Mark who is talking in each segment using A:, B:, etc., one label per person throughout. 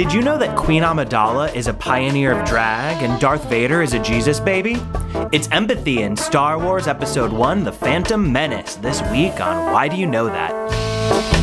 A: Did you know that Queen Amidala is a pioneer of drag and Darth Vader is a Jesus baby? It's empathy in Star Wars Episode 1 The Phantom Menace this week on Why Do You Know That?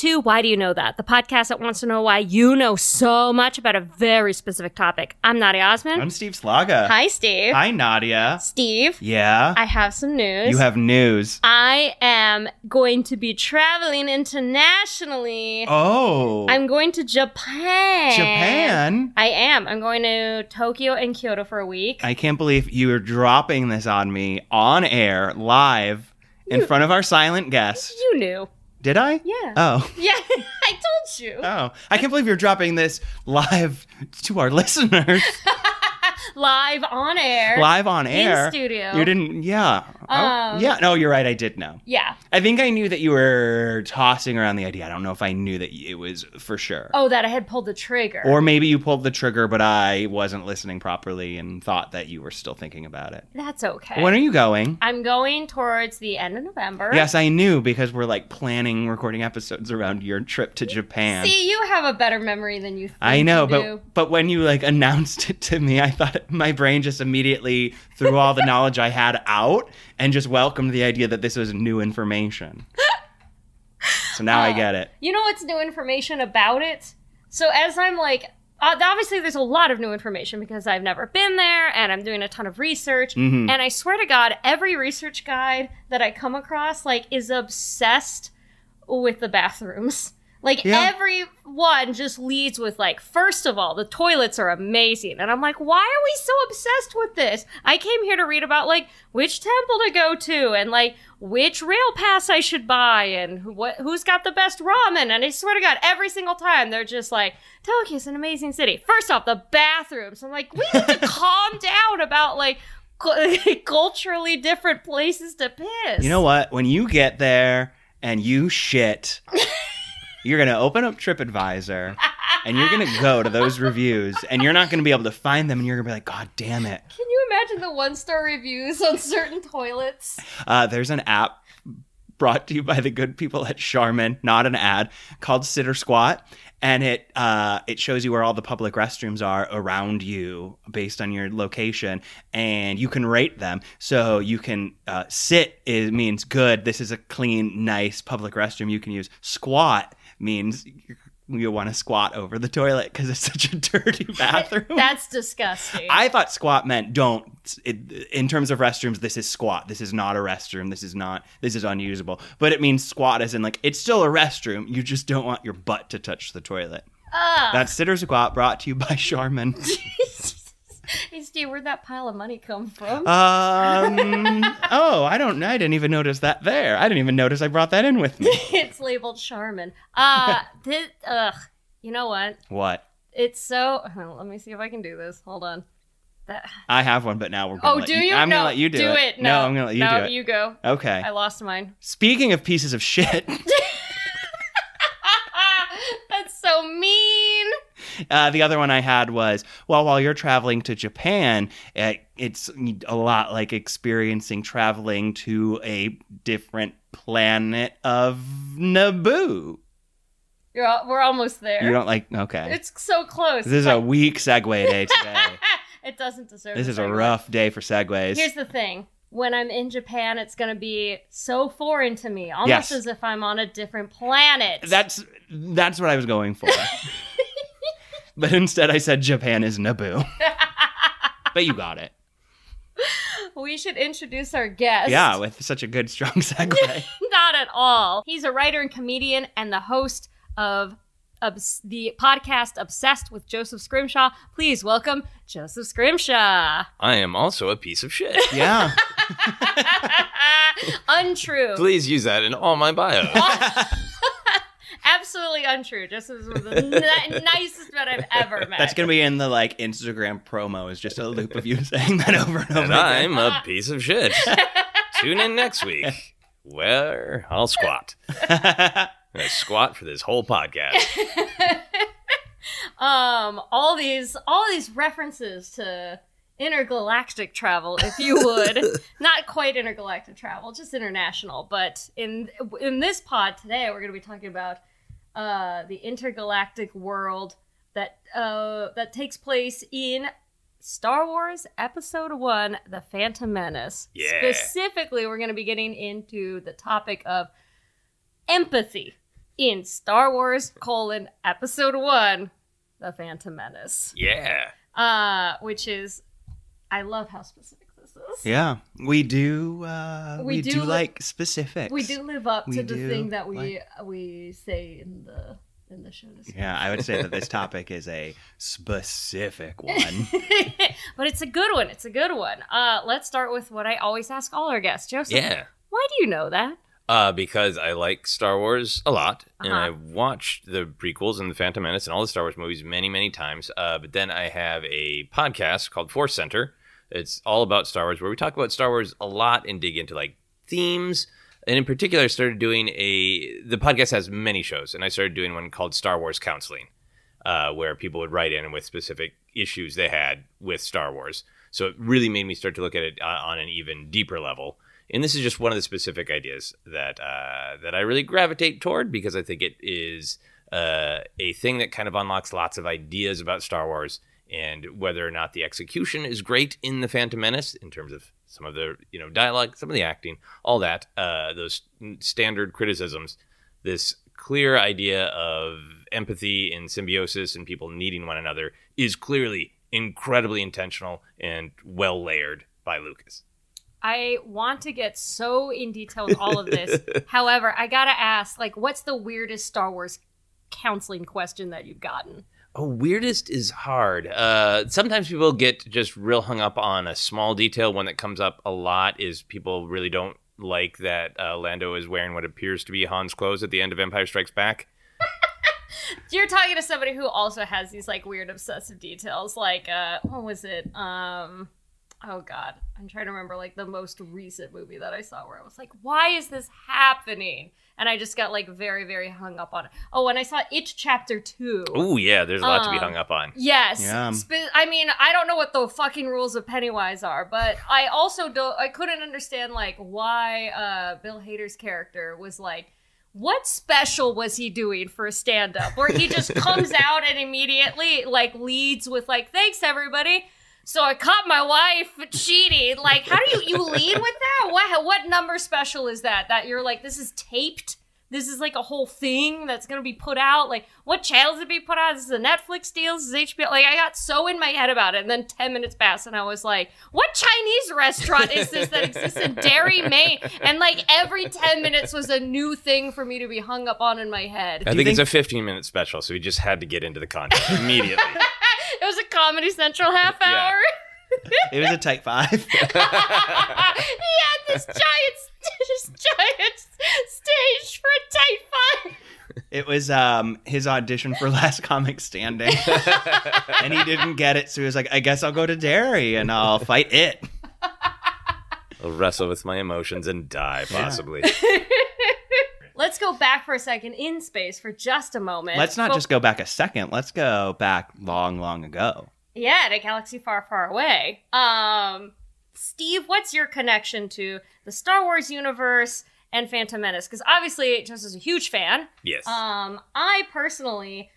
B: To Why Do You Know That, the podcast that wants to know why you know so much about a very specific topic. I'm Nadia Osman.
A: I'm Steve Slaga.
B: Hi, Steve.
A: Hi, Nadia.
B: Steve,
A: Yeah?
B: I have some news.
A: You have news.
B: I am going to be traveling internationally.
A: Oh.
B: I'm going to Japan.
A: Japan?
B: I am. I'm going to Tokyo and Kyoto for a week.
A: I can't believe you are dropping this on me on air, live, in front of our silent guest.
B: you knew.
A: Did I?
B: Yeah.
A: Oh.
B: Yeah, I told you.
A: Oh. I can't believe you're dropping this live to our listeners.
B: Live on air.
A: live on air.
B: studio.
A: You didn't, yeah. Oh,
B: Um,
A: yeah, no, you're right. I did know.
B: Yeah.
A: I think I knew that you were tossing around the idea. I don't know if I knew that it was for sure.
B: Oh, that I had pulled the trigger.
A: Or maybe you pulled the trigger, but I wasn't listening properly and thought that you were still thinking about it.
B: That's okay.
A: When are you going?
B: I'm going towards the end of November.
A: Yes, I knew because we're like planning recording episodes around your trip to Japan.
B: See, you have a better memory than you think
A: I know,
B: you
A: but
B: do.
A: but when you like announced it to me, I thought my brain just immediately threw all the knowledge I had out and just welcomed the idea that this was new information. So now I
B: Uh,
A: get it.
B: You know what's new information about it? So as I'm like, uh, obviously there's a lot of new information because I've never been there and I'm doing a ton of research.
A: Mhm.
B: And I swear to God, every research guide that I come across like is obsessed with the bathrooms. Like
A: Yeah.
B: every one just leads with like, first of all, the toilets are amazing, and I'm like, why are we so obsessed with this? I came here to read about like which temple to go to and like which rail pass I should buy and who, what who's got the best ramen. And I swear to God, every single time they're just like, Tokyo's an amazing city. First off, the bathrooms. I'm like, we need to calm down about like culturally different places to piss.
A: You know what? When you get there and you shit, you're gonna open up TripAdvisor and you're gonna go to those reviews and you're not gonna be able to find them and you're gonna be like, God damn it.
B: Can you imagine the one star reviews on certain toilets?
A: Uh, there's an app brought to you by the good people at Charmin, not an ad, called Sit or Squat, and it uh, it shows you where all the public restrooms are around you based on your location, and you can rate them. So you can uh, sit is means good. This is a clean, nice public restroom you can use. Squat means you want to squat over the toilet because it's such a dirty bathroom.
B: That's disgusting.
A: I thought squat meant don't. It, in terms of restrooms, this is squat. This is not a restroom. This is not. This is unusable. But it means squat as in like it's still a restroom. You just don't want your butt to touch the toilet.
B: Ugh.
A: That's Sit or Squat brought to you by Charmin.
B: hey, Steve, where'd that pile of money come from?
A: Um. oh, I don't. I didn't even notice that there. I didn't even notice I brought that in with me.
B: it's labeled Charmin. Uh, this, ugh. You know what?
A: What?
B: It's so. on, let me see if I can do this. Hold on. That,
A: I have one, but now we're. Gonna
B: oh, do you?
A: I'm
B: no,
A: gonna let you do,
B: it. No,
A: No, I'm gonna let you
B: no,
A: do it.
B: you go.
A: Okay.
B: I lost mine.
A: Speaking of pieces of shit.
B: That's so mean.
A: Uh, the other one I had was, well, while you're traveling to Japan, uh, it's a lot like experiencing traveling to a different planet of Naboo.
B: You're all, we're almost there.
A: You don't like, okay.
B: It's so close.
A: This is a weak segue day today.
B: it doesn't deserve.
A: this is a rough day for segues.
B: Here's the thing. When I'm in Japan, it's going to be so foreign to me, almost
A: Yes.
B: as if I'm on a different planet.
A: That's that's what I was going for. but instead I said Japan is Naboo. but you got it.
B: we should introduce our guest.
A: Yeah, with such a good strong segue.
B: Not at all. He's a writer and comedian and the host of obs- the podcast Obsessed with Joseph Scrimshaw. Please welcome Joseph Scrimshaw.
C: I am also a piece of shit.
A: yeah.
B: untrue.
C: Please use that in all my bios.
B: Absolutely untrue. Joseph was the ni- nicest man I've ever met.
A: That's gonna be in the like Instagram promo. Is just a loop of you saying that over and over.
C: and
A: again.
C: I'm a piece of shit. Tune in next week where I'll squat. I squat for this whole podcast.
B: um all these all these references to intergalactic travel, if you would. Not quite intergalactic travel, just international. But in in this pod today, we're going to be talking about uh, the intergalactic world that uh, that takes place in Star Wars Episode One: The Phantom Menace.
C: Yeah.
B: Specifically, we're going to be getting into the topic of empathy in Star Wars: colon Episode One: The Phantom Menace.
C: Yeah.
B: Uh, which is, I love how specific this is.
A: Yeah, we do. Uh,
B: We
A: we,
B: do
A: do,
B: li-
A: like specifics.
B: We do live up
A: We
B: to the thing that we we say in the in the show. description.
A: Yeah, I would say that this topic is a specific one.
B: but it's a good one. It's a good one. Uh, let's start with what I always ask all our guests. Joseph,
C: Yeah.
B: why do you know that?
C: Uh, because I like Star Wars a lot, and
B: Uh-huh.
C: I watched the prequels and the Phantom Menace and all the Star Wars movies many, many times. Uh, but then I have a podcast called Force Center. It's all about Star Wars, where we talk about Star Wars a lot and dig into like themes. And in particular, I started doing a. The podcast has many shows, and I started doing one called Star Wars Counseling, uh, where people would write in with specific issues they had with Star Wars. So it really made me start to look at it uh, on an even deeper level. And this is just one of the specific ideas that uh, that I really gravitate toward because I think it is uh, a thing that kind of unlocks lots of ideas about Star Wars and whether or not the execution is great in the Phantom Menace in terms of some of the you know dialogue, some of the acting, all that, uh, those standard criticisms. This clear idea of empathy and symbiosis and people needing one another is clearly incredibly intentional and well layered by Lucas.
B: I want to get so in detail with all of this. However, I gotta ask, like, what's the weirdest Star Wars counseling question that you've gotten?
C: Oh, weirdest is hard. Uh, sometimes people get just real hung up on a small detail. One that comes up a lot is people really don't like that uh, Lando is wearing what appears to be Han's clothes at the end of Empire Strikes Back.
B: You're talking to somebody who also has these like weird obsessive details. Like, uh, what was it? Um, oh god, I'm trying to remember like the most recent movie that I saw where I was like, why is this happening? And I just got like very, very hung up on it. Oh, and I saw It Chapter Two.
C: Oh yeah, there's a lot to be
B: Um,
C: hung up on.
B: Yes.
A: Yeah.
B: Spe- I mean, I don't know what the fucking rules of Pennywise are, but I also don't. I couldn't understand like why uh, Bill Hader's character was like. What special was he doing for a stand-up where he just comes out and immediately like leads with like thanks everybody so I caught my wife cheating. Like how do you you lead with that? What what number special is that that you're like this is taped this is like a whole thing that's gonna be put out. Like, what channels did be put out? This is a Netflix deal. This is HBO. Like, I got so in my head about it, and then ten minutes passed, and I was like, "What Chinese restaurant is this that exists in Derry, Maine?" And like every ten minutes was a new thing for me to be hung up on in my head.
C: I
A: you
C: think, it's a 15 minute special, so we just had to get into the content immediately.
B: it was a Comedy Central half
C: Yeah.
B: Hour.
A: it was a tight five.
B: he had this giant, this giant stage for a tight five.
A: It was um his audition for Last Comic Standing, and he didn't get it, so he was like, "I guess I'll go to Derry and I'll fight it."
C: I'll wrestle with my emotions and die, possibly.
B: Let's go back for a second in space for just a moment.
A: Let's not
B: But-
A: just go back a second. Let's go back long, long ago.
B: Yeah, in a galaxy far, far away. Um, Steve, what's your connection to the Star Wars universe and Phantom Menace? Because obviously, just as a huge fan,
C: Yes.
B: um, I personally,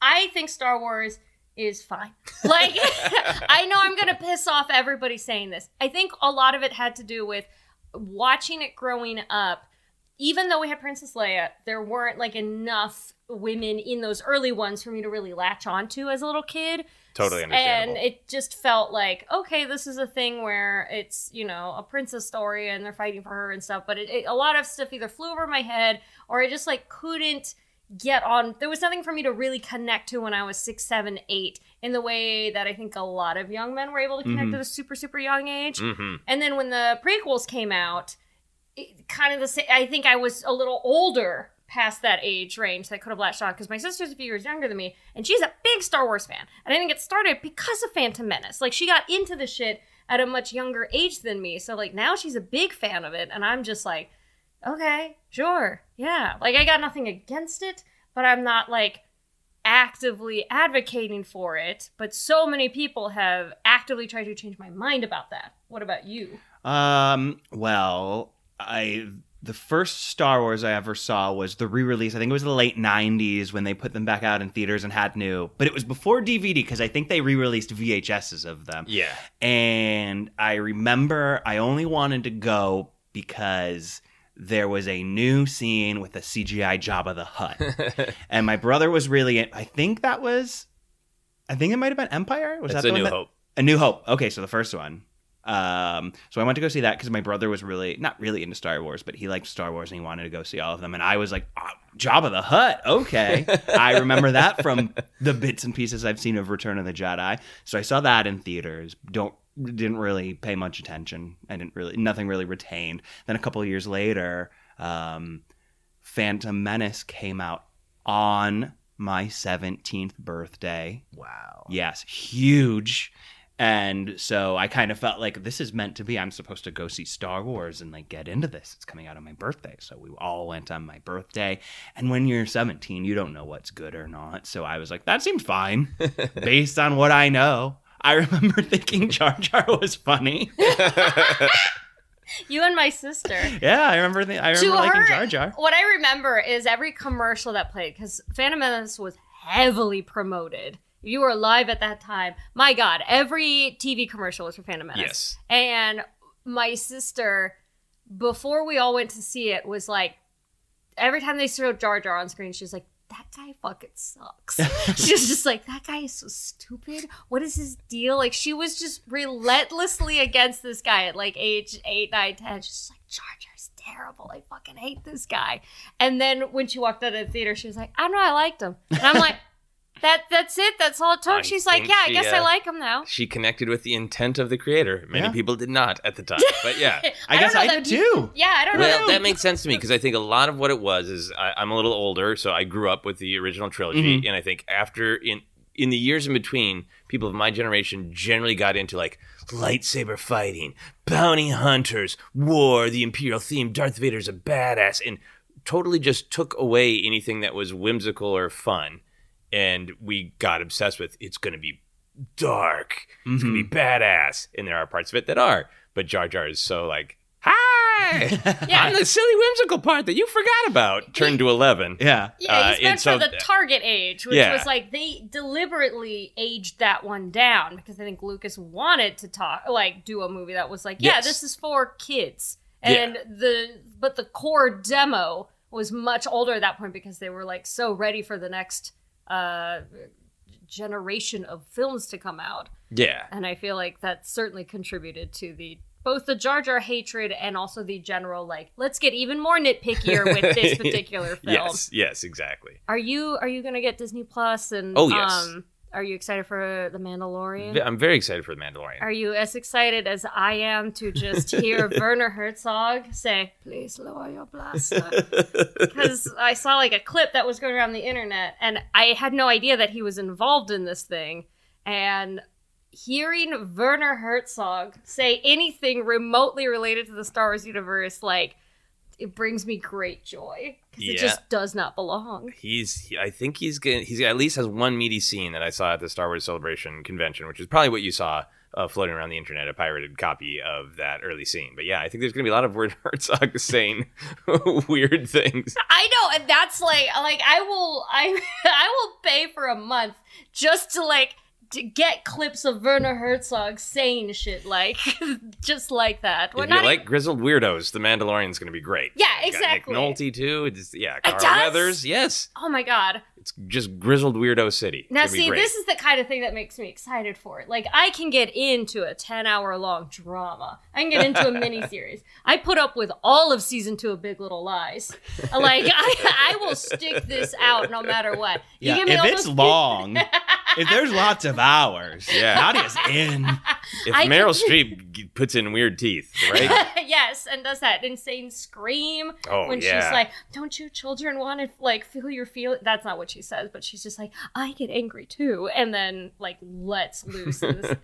B: I think Star Wars is fine. Like, I know I'm gonna piss off everybody saying this. I think a lot of it had to do with watching it growing up. Even though we had Princess Leia, there weren't like enough women in those early ones for me to really latch onto as a little kid.
C: Totally understandable.
B: And it just felt like, okay, this is a thing where it's, you know, a princess story and they're fighting for her and stuff. But it, it, a lot of stuff either flew over my head or I just like couldn't get on. There was nothing for me to really connect to when I was six, seven, eight in the way that I think a lot of young men were able to connect
A: Mhm.
B: at a super, super young age.
C: hmm
B: And then when the prequels came out, it, kind of the same. I think I was a little older past that age range that could have latched on because my sister's a few years younger than me, and she's a big Star Wars fan. And I think it started because of Phantom Menace. Like she got into the shit at a much younger age than me, so like now she's a big fan of it, and I'm just like, okay, sure, yeah. Like I got nothing against it, but I'm not like actively advocating for it. But so many people have actively tried to change my mind about that. What about you?
A: Um, well, I the first Star Wars I ever saw was the re-release. I think it was the late '90s when they put them back out in theaters and had new, but it was before DVD because I think they re-released VHSs of them.
C: Yeah.
A: And I remember I only wanted to go because there was a new scene with a CGI Jabba the Hutt, and my brother was really. I think that was. I think it might have been Empire. Was
C: That's
A: that
C: a
A: the
C: new
A: one that-
C: hope.
A: a New Hope. Okay, so the first one. Um, so I went to go see that because my brother was really not really into Star Wars, but he liked Star Wars and he wanted to go see all of them. And I was like, oh, Jabba the Hutt. Okay, I remember that from the bits and pieces I've seen of Return of the Jedi. So I saw that in theaters. Don't didn't really pay much attention. I didn't really nothing really retained. Then a couple of years later, um, Phantom Menace came out on my seventeenth birthday.
C: Wow.
A: Yes, huge. And so I kind of felt like this is meant to be. I'm supposed to go see Star Wars and like get into this. It's coming out on my birthday. So we all went on my birthday. And when you're 17, you don't know what's good or not. So I was like, that seems fine based on what I know. I remember thinking Jar Jar was funny.
B: You and my sister.
A: Yeah, I remember. Th- I remember
B: to
A: liking
B: her,
A: Jar Jar.
B: what I remember is every commercial that played because Phantom Menace was heavily promoted. You were alive at that time. My God, every TV commercial was for Phantom Menace.
C: Yes.
B: And my sister, before we all went to see it, was like, every time they showed Jar Jar on screen, she was like, that guy fucking sucks. she was just like, that guy is so stupid. What is his deal? Like, she was just relentlessly against this guy at like age eight, nine, ten. She's just like, Jar Jar's terrible. I fucking hate this guy. And then when she walked out of the theater, she was like, I don't know, I liked him. And I'm like, that that's it. That's all it took.
C: I
B: She's like,
C: think
B: yeah, I
C: she,
B: guess I
C: uh,
B: like him now.
C: She connected with the intent of the creator. Many
A: Yeah.
C: people did not at the time. But yeah.
A: I,
B: don't
A: guess
B: know
A: I
B: that
A: did too.
B: Yeah, I don't know.
C: Well, that makes sense to me because I think a lot of what it was is I, I'm a little older, so I grew up with the original trilogy,
A: Mhm.
C: and I think after in in the years in between, people of my generation generally got into like lightsaber fighting, bounty hunters, war, the imperial theme, Darth Vader's a badass, and totally just took away anything that was whimsical or fun, and we got obsessed with it's going to be dark, it's going to be badass, and there are parts of it that are, but Jar Jar is so like. Hi!
B: Yeah.
C: I'm the silly whimsical part that you forgot about. Turned to eleven.
A: Yeah.
B: Yeah,
C: Uh,
B: he's
C: and
B: meant
C: so
B: for the target age, which
C: Yeah.
B: was like they deliberately aged that one down because I think Lucas wanted to talk, like, do a movie that was like, yeah,
C: Yes.
B: this is for kids,
C: Yeah.
B: and the but the core demo was much older at that point because they were like so ready for the next uh generation of films to come out,
C: Yeah.
B: and I feel like that certainly contributed to the. Both the Jar Jar hatred and also the general like, let's get even more nitpickier with this particular film.
C: Yes. Yes. Exactly.
B: Are you are you gonna get Disney Plus and
C: Oh, yes.
B: um are you excited for The Mandalorian?
C: I'm very excited for the Mandalorian.
B: Are you as excited as I am to just hear Werner Herzog say, "Please lower your blaster"? Because I saw like a clip that was going around the internet, and I had no idea that he was involved in this thing. And hearing Werner Herzog say anything remotely related to the Star Wars universe, like it brings me great joy because it just does not belong.
C: He's. He, I think he's gonna. He's at least has one meaty scene that I saw at the Star Wars Celebration convention, which is probably what you saw uh, floating around the internet, a pirated copy of that early scene. But yeah, I think there's gonna be a lot of Werner Herzog saying weird things.
B: I know, and that's like like I will I I will pay for a month just to like to get clips of Werner Herzog saying shit like just like that. We're
C: if you
B: not
C: like
B: e-
C: grizzled weirdos, the Mandalorian's gonna be great.
B: Yeah,
C: It's got
B: exactly.
C: Nick Nolte too. It's, yeah, Carl? Weathers. Yes,
B: Oh my god.
C: It's just grizzled weirdo city.
B: Now
C: It's gonna be
B: see,
C: great.
B: this is the kind of thing that makes me excited for it. Like I can get into a 10-hour long drama. I can get into a miniseries. I put up with all of season 2 of Big Little Lies. Like I I will stick this out no matter what. You
A: Yeah,
B: give me
A: if
B: all
A: it's
B: those-
A: long, if there's lots of hours,
C: Yeah.
A: Nadia's in.
C: If
B: I
C: Meryl Streep puts in weird teeth, right?
B: yes, and does that insane scream
C: Oh,
B: when
C: yeah.
B: she's like, "Don't you children want to like feel your feel?" That's not what she says, but she's just like, "I get angry too," and then like lets loose. in this-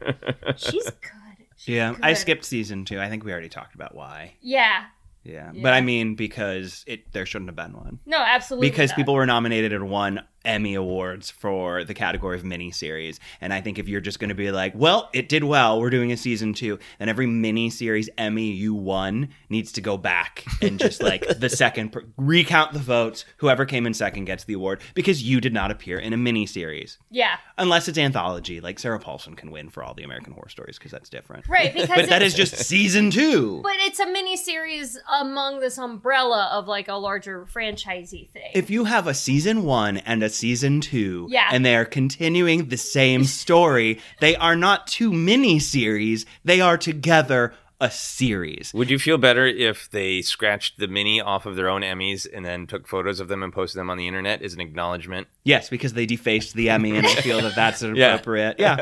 B: she's good. She's
A: Yeah, I skipped season two. I think we already talked about why.
B: Yeah,
A: Yeah,
B: Yeah.
A: but I mean because it there shouldn't have been one
B: no, absolutely.
A: because
B: not.
A: people were nominated in one Emmy awards for the category of miniseries. And I think if you're just going to be like, well, it did well, we're doing a season two, then every miniseries Emmy you won needs to go back and just like the second, per- recount the votes. Whoever came in second gets the award because you did not appear in a miniseries.
B: Yeah.
A: Unless it's anthology, like Sarah Paulson can win for all the American Horror Stories because that's different.
B: Right, because
A: But that is just season two.
B: But it's a mini series among this umbrella of like a larger franchisey thing.
A: if you have a season one and a season two,
B: Yeah.
A: and they are continuing the same story, they are not two mini series, they are together a series.
C: Would you feel better if they scratched the mini off of their own Emmys and then took photos of them and posted them on the internet as an acknowledgement?
A: Yes, because they defaced the Emmy and I feel that that's
C: Yeah.
A: appropriate. Yeah,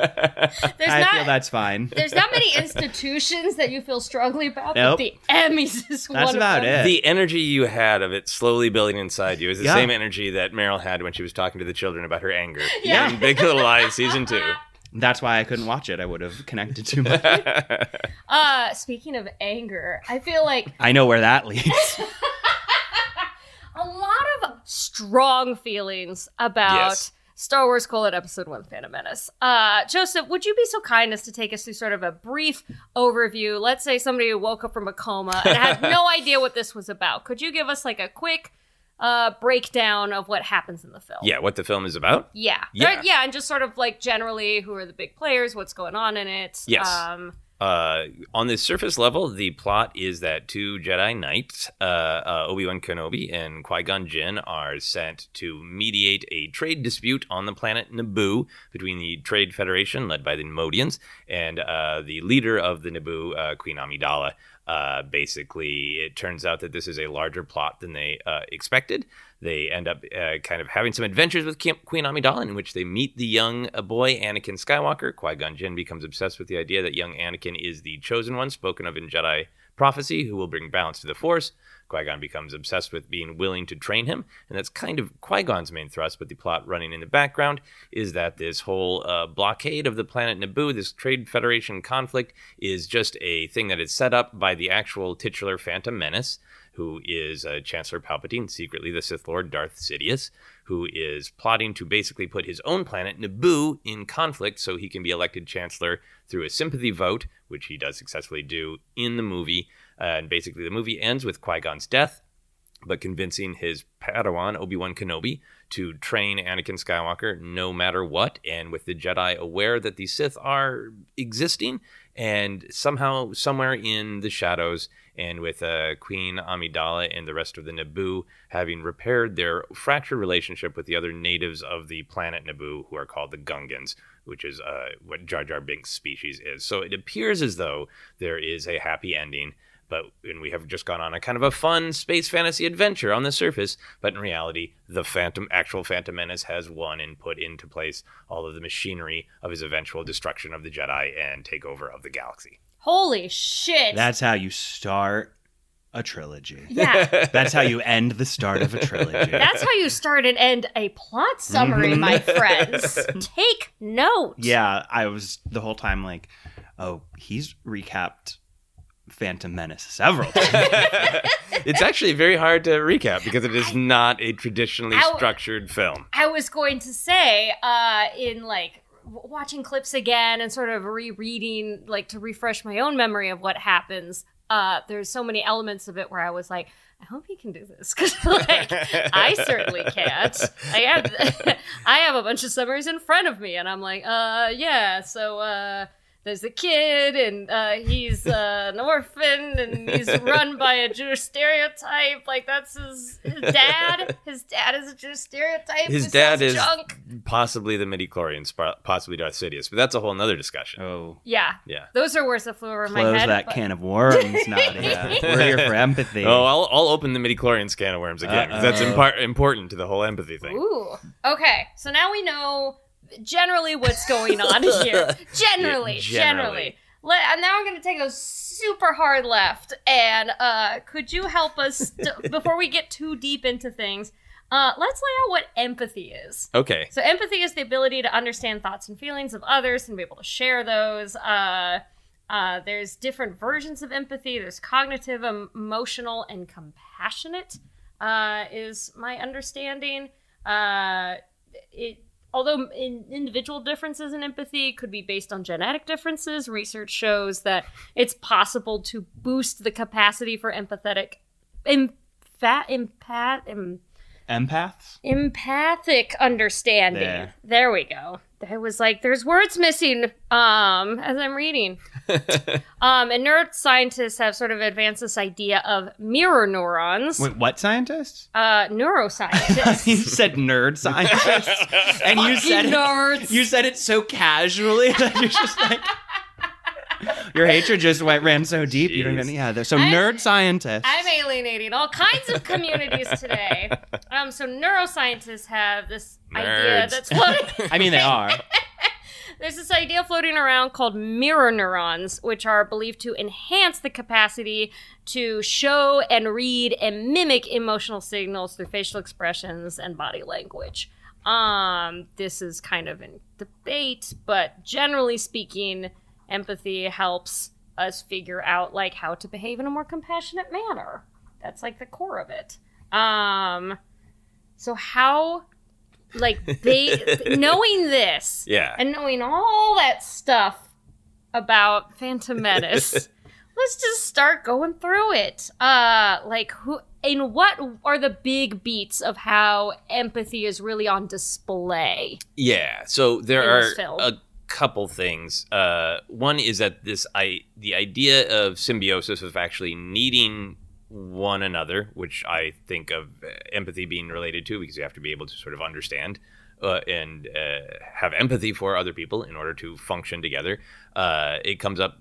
B: there's
A: I
B: not
A: feel that's fine.
B: there's not many institutions that you feel strongly about,
A: Nope.
B: but the Emmys is one
A: That's
B: of
A: about
B: them.
A: it.
C: the energy you had of it slowly building inside you is the
A: Yeah.
C: same energy that Meryl had when she was talking to the children about her anger.
B: Yeah.
C: In Big Little Lies season two.
A: That's why I couldn't watch it. I would have connected too much.
B: Uh, speaking of anger, I feel like
A: I know where that leads.
B: a lot of strong feelings about
C: Yes.
B: Star Wars colon episode one Phantom Menace. Uh, Joseph, would you be so kind as to take us through sort of a brief overview? Let's say somebody who woke up from a coma and had no idea what this was about. Could you give us like a quick uh, breakdown of what happens in the film?
C: yeah, what the film is about?
B: Yeah.
C: Yeah.
B: Yeah, and just sort of like generally who are the big players, what's going on in it.
C: Yes.
B: Um,
C: Uh, on the surface level, the plot is that two Jedi Knights, uh, uh, Obi Wan Kenobi and Qui Gon Jinn, are sent to mediate a trade dispute on the planet Naboo between the Trade Federation, led by the Neimoidians, and uh, the leader of the Naboo, uh, Queen Amidala. Uh, basically, it turns out that this is a larger plot than they uh, expected. They end up uh, kind of having some adventures with Kim- Queen Amidala, in which they meet the young uh, boy Anakin Skywalker. Qui Gon Jinn becomes obsessed with the idea that young Anakin is the chosen one, spoken of in Jedi prophecy, who will bring balance to the Force. Qui Gon becomes obsessed with being willing to train him, and that's kind of Qui Gon's main thrust. But the plot running in the background is that this whole uh, blockade of the planet Naboo, this Trade Federation conflict, is just a thing that is set up by the actual titular Phantom Menace who is uh, Chancellor Palpatine, secretly the Sith Lord Darth Sidious, who is plotting to basically put his own planet, Naboo, in conflict so he can be elected Chancellor through a sympathy vote, which he does successfully do in the movie. Uh, and basically, the movie ends with Qui Gon's death, but convincing his Padawan, Obi Wan Kenobi, to train Anakin Skywalker no matter what, and with the Jedi aware that the Sith are existing, and somehow, somewhere in the shadows, and with uh, Queen Amidala and the rest of the Naboo having repaired their fractured relationship with the other natives of the planet Naboo, who are called the Gungans, which is uh, what Jar Jar Binks' species is. So it appears as though there is a happy ending but and we have just gone on a kind of a fun space fantasy adventure on the surface but in reality the phantom actual phantom menace has won and put into place all of the machinery of his eventual destruction of the jedi and takeover of the galaxy
B: holy shit.
A: That's how you start a trilogy.
B: yeah.
A: That's how you end the start of a trilogy.
B: That's how you start and end a plot summary, mm-hmm. my friends. Take note.
A: yeah, I was the whole time like, oh, he's recapped Phantom Menace several times.
C: it's actually very hard to recap because it is not a traditionally
B: Ow.
C: structured film
B: I was going to say, uh, in like watching clips again and sort of rereading, like to refresh my own memory of what happens. Uh, there's so many elements of it where I was like, I hope he can do this because like I certainly can't. I have I have a bunch of summaries in front of me, and I'm like, uh, yeah. So uh, there's a kid, and uh, he's uh, an orphan, and he's run by a Jewish stereotype. Like that's his, his dad. His dad is a Jewish stereotype.
C: his
B: who
C: dad is
B: junk.
C: possibly the midi-chlorians possibly darth sidious but that's a whole nother discussion
A: oh,
B: Yeah,
C: yeah
B: those are words that flew over my
A: close
B: head.
A: that
B: but-
A: can of worms, Nadia. We're here for empathy.
C: Oh, I'll, I'll open the midi-chlorians can of worms again. That's impar- important to the whole empathy thing.
B: Ooh. Okay. So now we know generally what's going on here. Generally,
C: Yeah, generally.
B: generally. Let, and now I'm going to take a super hard left. And uh, could you help us t- before we get too deep into things? Uh, let's lay out what empathy is.
C: Okay.
B: So empathy is the ability to understand thoughts and feelings of others and be able to share those. Uh, uh, there's different versions of empathy. There's cognitive, em- emotional, and compassionate. Uh, is my understanding. Uh, it although in individual differences in empathy could be based on genetic differences, research shows that it's possible to boost the capacity for empathetic, emphat, empath, em,
A: Empaths?
B: empathic understanding.
A: There.
B: There. we go. I was like, there's words missing um, as I'm reading. um, and neuroscientists have sort of advanced this idea of mirror neurons.
A: Wait, what scientists?
B: Uh, neuroscientists.
A: you said nerd scientists, and you said it,
B: nerds.
A: you said it so casually that you're just like your hatred just went ran so deep. You don't
C: Jeez.
A: even yeah. So
B: I'm-
A: nerd scientists.
B: I'm alienating all kinds of communities today. Um, so neuroscientists have this idea that's floating.
A: I mean, they are.
B: There's this idea floating around called mirror neurons, which are believed to enhance the capacity to show and read and mimic emotional signals through facial expressions and body language. Um, this is kind of in debate, but generally speaking, empathy helps us figure out like how to behave in a more compassionate manner. That's like the core of it. Um, so how, like they knowing this,
C: Yeah.
B: and knowing all that stuff about Phantom Menace, let's just start going through it. Uh, like who in what are the big beats of how empathy is really on display?
C: Yeah. So there are a couple things. Uh, one is that this I the idea of symbiosis of actually needing one another, which I think of uh, empathy being related to, because you have to be able to sort of understand. Uh, and uh, have empathy for other people in order to function together. Uh, it comes up.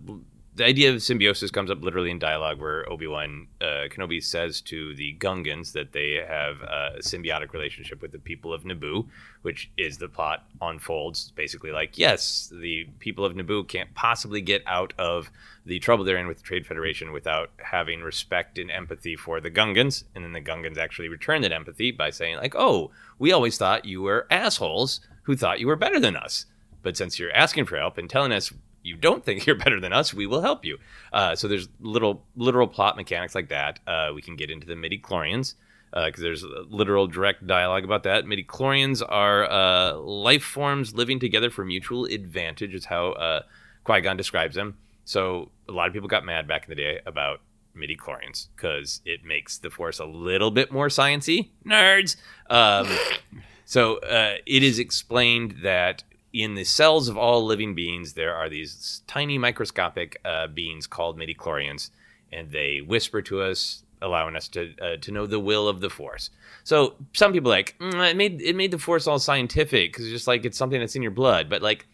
C: The idea of symbiosis comes up literally in dialogue, where Obi Wan uh, Kenobi says to the Gungans that they have a symbiotic relationship with the people of Naboo, which is the plot unfolds. It's basically like yes, the people of Naboo can't possibly get out of the trouble they're in with the Trade Federation without having respect and empathy for the Gungans, and then the Gungans actually return that empathy by saying like, oh, we always thought you were assholes who thought you were better than us, but since you're asking for help and telling us you don't think you're better than us, we will help you. Uh, so there's little literal plot mechanics like that. Uh, we can get into the midi chlorians because there's literal direct dialogue about that. Midi chlorians are uh, life forms living together for mutual advantage. Is how uh, Qui Gon describes them. So a lot of people got mad back in the day about midi chlorians because it makes the Force a little bit more sciency. Nerds. Um, so uh, it is explained that in the cells of all living beings, there are these tiny microscopic uh, beings called midichlorians, and they whisper to us, allowing us to uh, to know the will of the Force. So some people are like "Mm, it made it made the Force all scientific because it's just like it's something that's in your blood, but like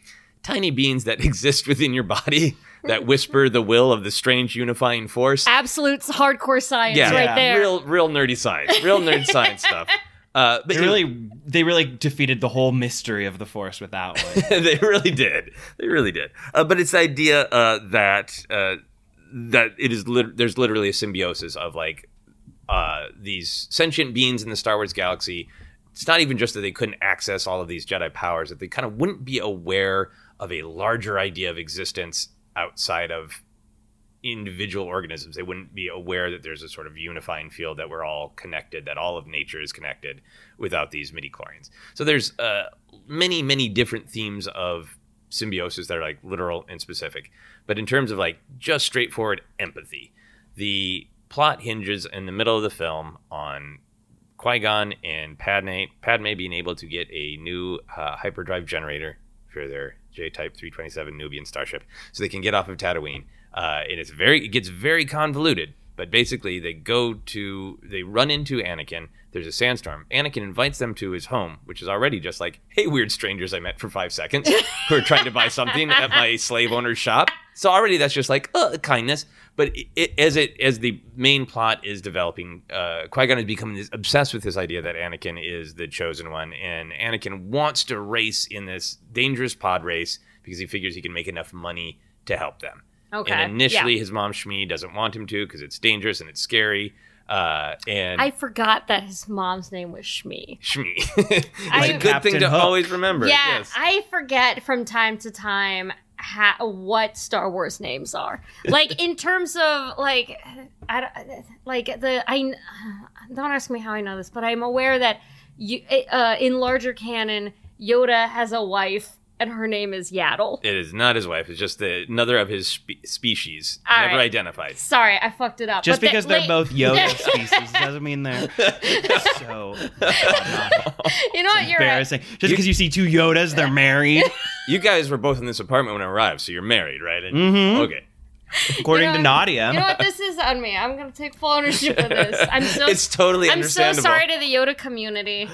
C: tiny beings that exist within your body that whisper the will of the strange unifying force.
B: Absolute hardcore science
C: Yeah,
B: right
A: yeah.
B: there.
C: real real nerdy science, real nerd science stuff. Uh, but
A: They really, they really defeated the whole mystery of the Force with that one.
C: they really did. They really did. Uh, but it's the idea uh, that uh, that it is lit- there's literally a symbiosis of like uh, these sentient beings in the Star Wars galaxy. It's not even just that they couldn't access all of these Jedi powers; that they kind of wouldn't be aware of a larger idea of existence outside of individual organisms. They wouldn't be aware that there's a sort of unifying field that we're all connected, that all of nature is connected without these midi chlorians. So there's uh, many, many different themes of symbiosis that are like literal and specific. But in terms of like just straightforward empathy, the plot hinges in the middle of the film on Qui Gon and Padme, Padme being able to get a new uh, hyperdrive generator for their J Type 327 Nubian starship, so they can get off of Tatooine. Uh, and it's very, it gets very convoluted. But basically, they go to, they run into Anakin. There's a sandstorm. Anakin invites them to his home, which is already just like, hey, weird strangers I met for five seconds who are trying to buy something at my slave owner's shop. So already that's just like uh, kindness. But it, it, as it as the main plot is developing, uh, Qui Gon is becoming this, obsessed with this idea that Anakin is the chosen one, and Anakin wants to race in this dangerous pod race because he figures he can make enough money to help them.
B: Okay.
C: And initially,
B: yeah.
C: his mom Shmi doesn't want him to because it's dangerous and it's scary. Uh, and
B: I forgot that his mom's name was Shmi.
C: Shmi, it's
B: I-
C: a good thing to
A: Hook.
C: always remember.
B: Yeah,
C: yes.
B: I forget from time to time ha- what Star Wars names are. Like in terms of like, I don't, like the I. Don't ask me how I know this, but I'm aware that you, uh, in larger canon, Yoda has a wife and her name is Yaddle.
C: It is not his wife. It's just the, another of his spe- species,
B: All
C: never
B: right.
C: identified.
B: Sorry, I fucked it up.
A: Just
B: But
A: because they're
B: like-
A: both Yoda species doesn't mean they're so
B: You know what? You're right.
A: embarrassing. Just because you see two Yodas, they're married.
C: You guys were both in this apartment when I arrived, so you're married, right? And-
A: Mhm.
C: Okay.
A: According
B: You know
A: to
B: what?
A: Nadia.
B: You know what? This is on me. I'm gonna take full ownership of this. I'm so
C: it's totally
B: I'm so sorry to the Yoda community.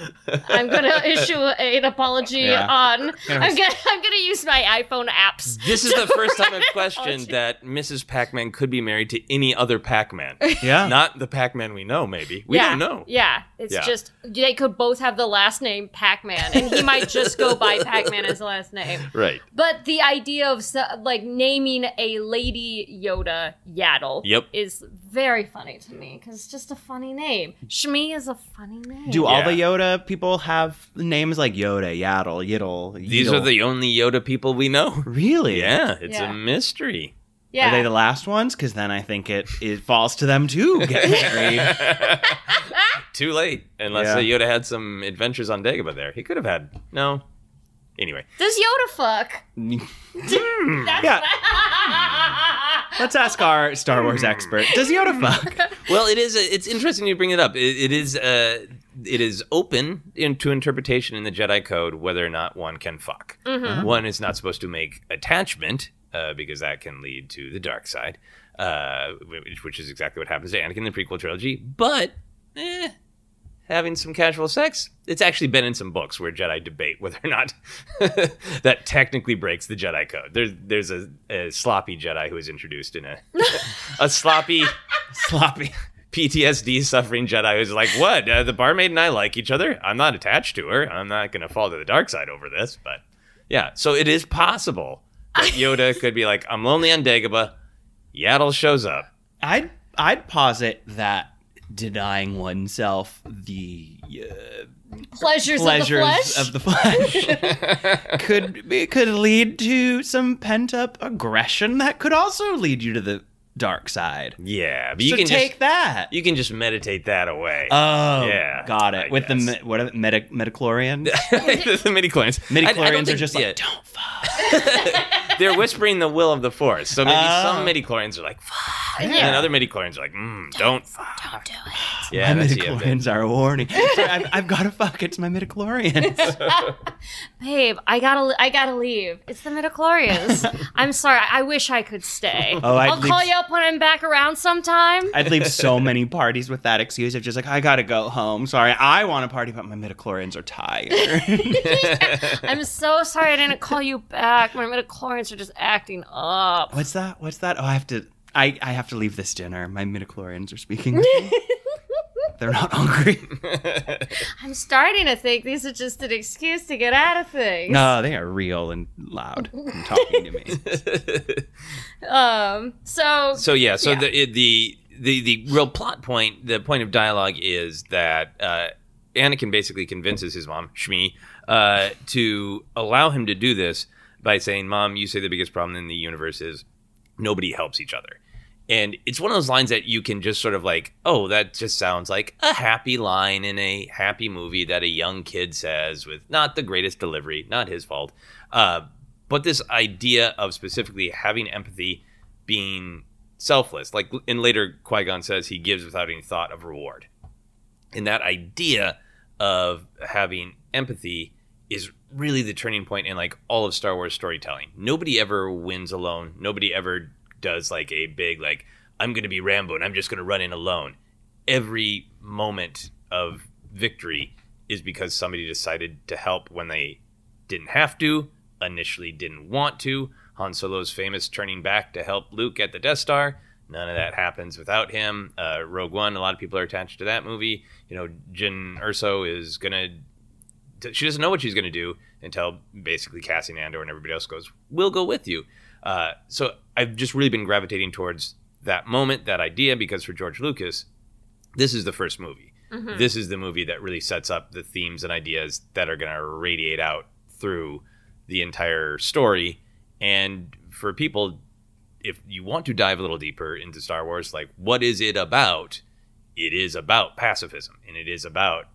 B: I'm gonna issue an apology
A: Yeah.
B: on. I'm gonna I'm gonna use my iPhone apps.
C: This is the first time I've
B: Apology.
C: questioned that Mrs. Pac-Man could be married to any other Pac-Man.
A: yeah.
C: Not the Pac-Man we know, maybe. We
B: yeah,
C: don't know.
B: Yeah, it's
C: Yeah.
B: just they could both have the last name Pac-Man, and he might just go by Pac-Man as the last name.
C: Right.
B: But the idea of like naming a lady Yoda Yaddle
C: Yep.
B: is very funny to me because it's just a funny name. Shmi is a funny name.
A: Do all the Yoda people have names like Yoda, Yaddle, Yiddle?
C: These
A: Yeedle?
C: are the only Yoda people we know.
A: really.
C: Yeah, it's
B: Yeah.
C: a mystery.
B: yeah.
A: Are they the last ones? Because then I think it it falls to them too. get married.
C: Too late. Unless
A: Yeah.
C: Yoda had some adventures on Dagobah there. He could have had. No. Anyway.
B: Does Yoda fuck? That's
A: Yeah. Let's ask our Star Wars expert. Does Yoda fuck?
C: Well, it is. It's interesting you bring it up. It, it is. Uh, it is open into interpretation in the Jedi Code whether or not one can fuck. One is not supposed to make attachment uh, because that can lead to the dark side, uh, which, which is exactly what happens to Anakin in the prequel trilogy. But eh, having some casual sex, it's actually been in some books where Jedi debate whether or not that technically breaks the Jedi Code. There's there's a, a sloppy Jedi who is introduced in a a sloppy.
A: Sloppy.
C: PTSD suffering Jedi who's like, what? Uh, the barmaid and I like each other. I'm not attached to her. I'm not going to fall to the dark side over this. But yeah, so it is possible that Yoda could be like, I'm lonely on Dagobah. Yaddle shows up.
A: I'd I'd posit that denying oneself the uh,
B: pleasures,
A: pleasures
B: of the flesh.
A: of the flesh could could lead to some pent up aggression that could also lead you to the dark side.
C: Yeah, but
A: so
C: you can
A: take
C: just
A: that.
C: you can just meditate that away.
A: oh,
C: Yeah,
A: got it.
C: I
A: With the
C: guess.
A: me- what are the medi- midichlorians?
C: the midi chlorians.
A: Midi
C: I- I don't
A: chlorians are just
C: yeah,
A: like don't fuck.
C: they're whispering the will of the force. So maybe
A: Oh.
C: some midi chlorians are like, fuck. And
B: Yeah.
C: then other midi chlorians are like, mm, don't fuck.
B: Don't do it.
C: Yeah,
A: my
C: that's the
A: midichlorians are warning. Sorry, I've, I've got to fuck. It's my midichlorians.
B: Babe, I gotta, I gotta leave. It's the midichlorians. I'm sorry. I wish I could stay.
A: Oh, I'd
B: I'll
A: leave-
B: call you up when I'm back around sometime.
A: I'd leave so many parties with that excuse of just like I gotta go home. Sorry, I want to party, but my midichlorians are tired.
B: I'm so sorry I didn't call you back. My midichlorians are just acting up.
A: What's that? What's that? Oh, I have to. I, I have to leave this dinner. My midichlorians are speaking. to me. They're not hungry.
B: I'm starting to think these are just an excuse to get out of things.
A: No, they are real and loud and talking to me.
B: Um. So.
C: So yeah, so
B: Yeah.
C: the the the the real plot point, the point of dialogue is that uh, Anakin basically convinces his mom Shmi uh, to allow him to do this by saying, "Mom, you say the biggest problem in the universe is nobody helps each other." And it's one of those lines that you can just sort of like, oh, that just sounds like a happy line in a happy movie that a young kid says with not the greatest delivery, not his fault. Uh, but this idea of specifically having empathy being selfless, like in later Qui Gon says, he gives without any thought of reward. And that idea of having empathy is really the turning point in like all of Star Wars storytelling. Nobody ever wins alone. Nobody ever does like a big like I'm going to be Rambo and I'm just going to run in alone. Every moment of victory is because somebody decided to help when they didn't have to, initially didn't want to. Han Solo's famous turning back to help Luke at the Death Star. None of that happens without him. Uh, Rogue One, a lot of people are attached to that movie. You know, Jyn Erso is going to, she doesn't know what she's gonna do until basically Cassian Andor and everybody else goes, "We'll go with you." Uh, so I've just really been gravitating towards that moment, that idea, because for George Lucas, this is the first movie. This is the movie that really sets up the themes and ideas that are going to radiate out through the entire story. And for people, if you want to dive a little deeper into Star Wars, like what is it about? It is about pacifism, and it is about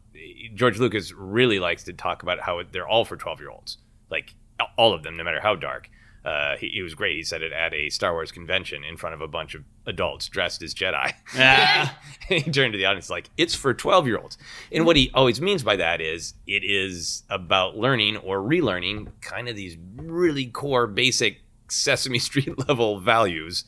C: George Lucas really likes to talk about how they're all for 12 year olds, like all of them, no matter how dark. Uh, he, he was great. He said it at a Star Wars convention in front of a bunch of adults dressed as Jedi.
A: Ah.
C: he turned to the audience like, "It's for 12 year olds." And what he always means by that is it is about learning or relearning kind of these really core, basic Sesame Street level values.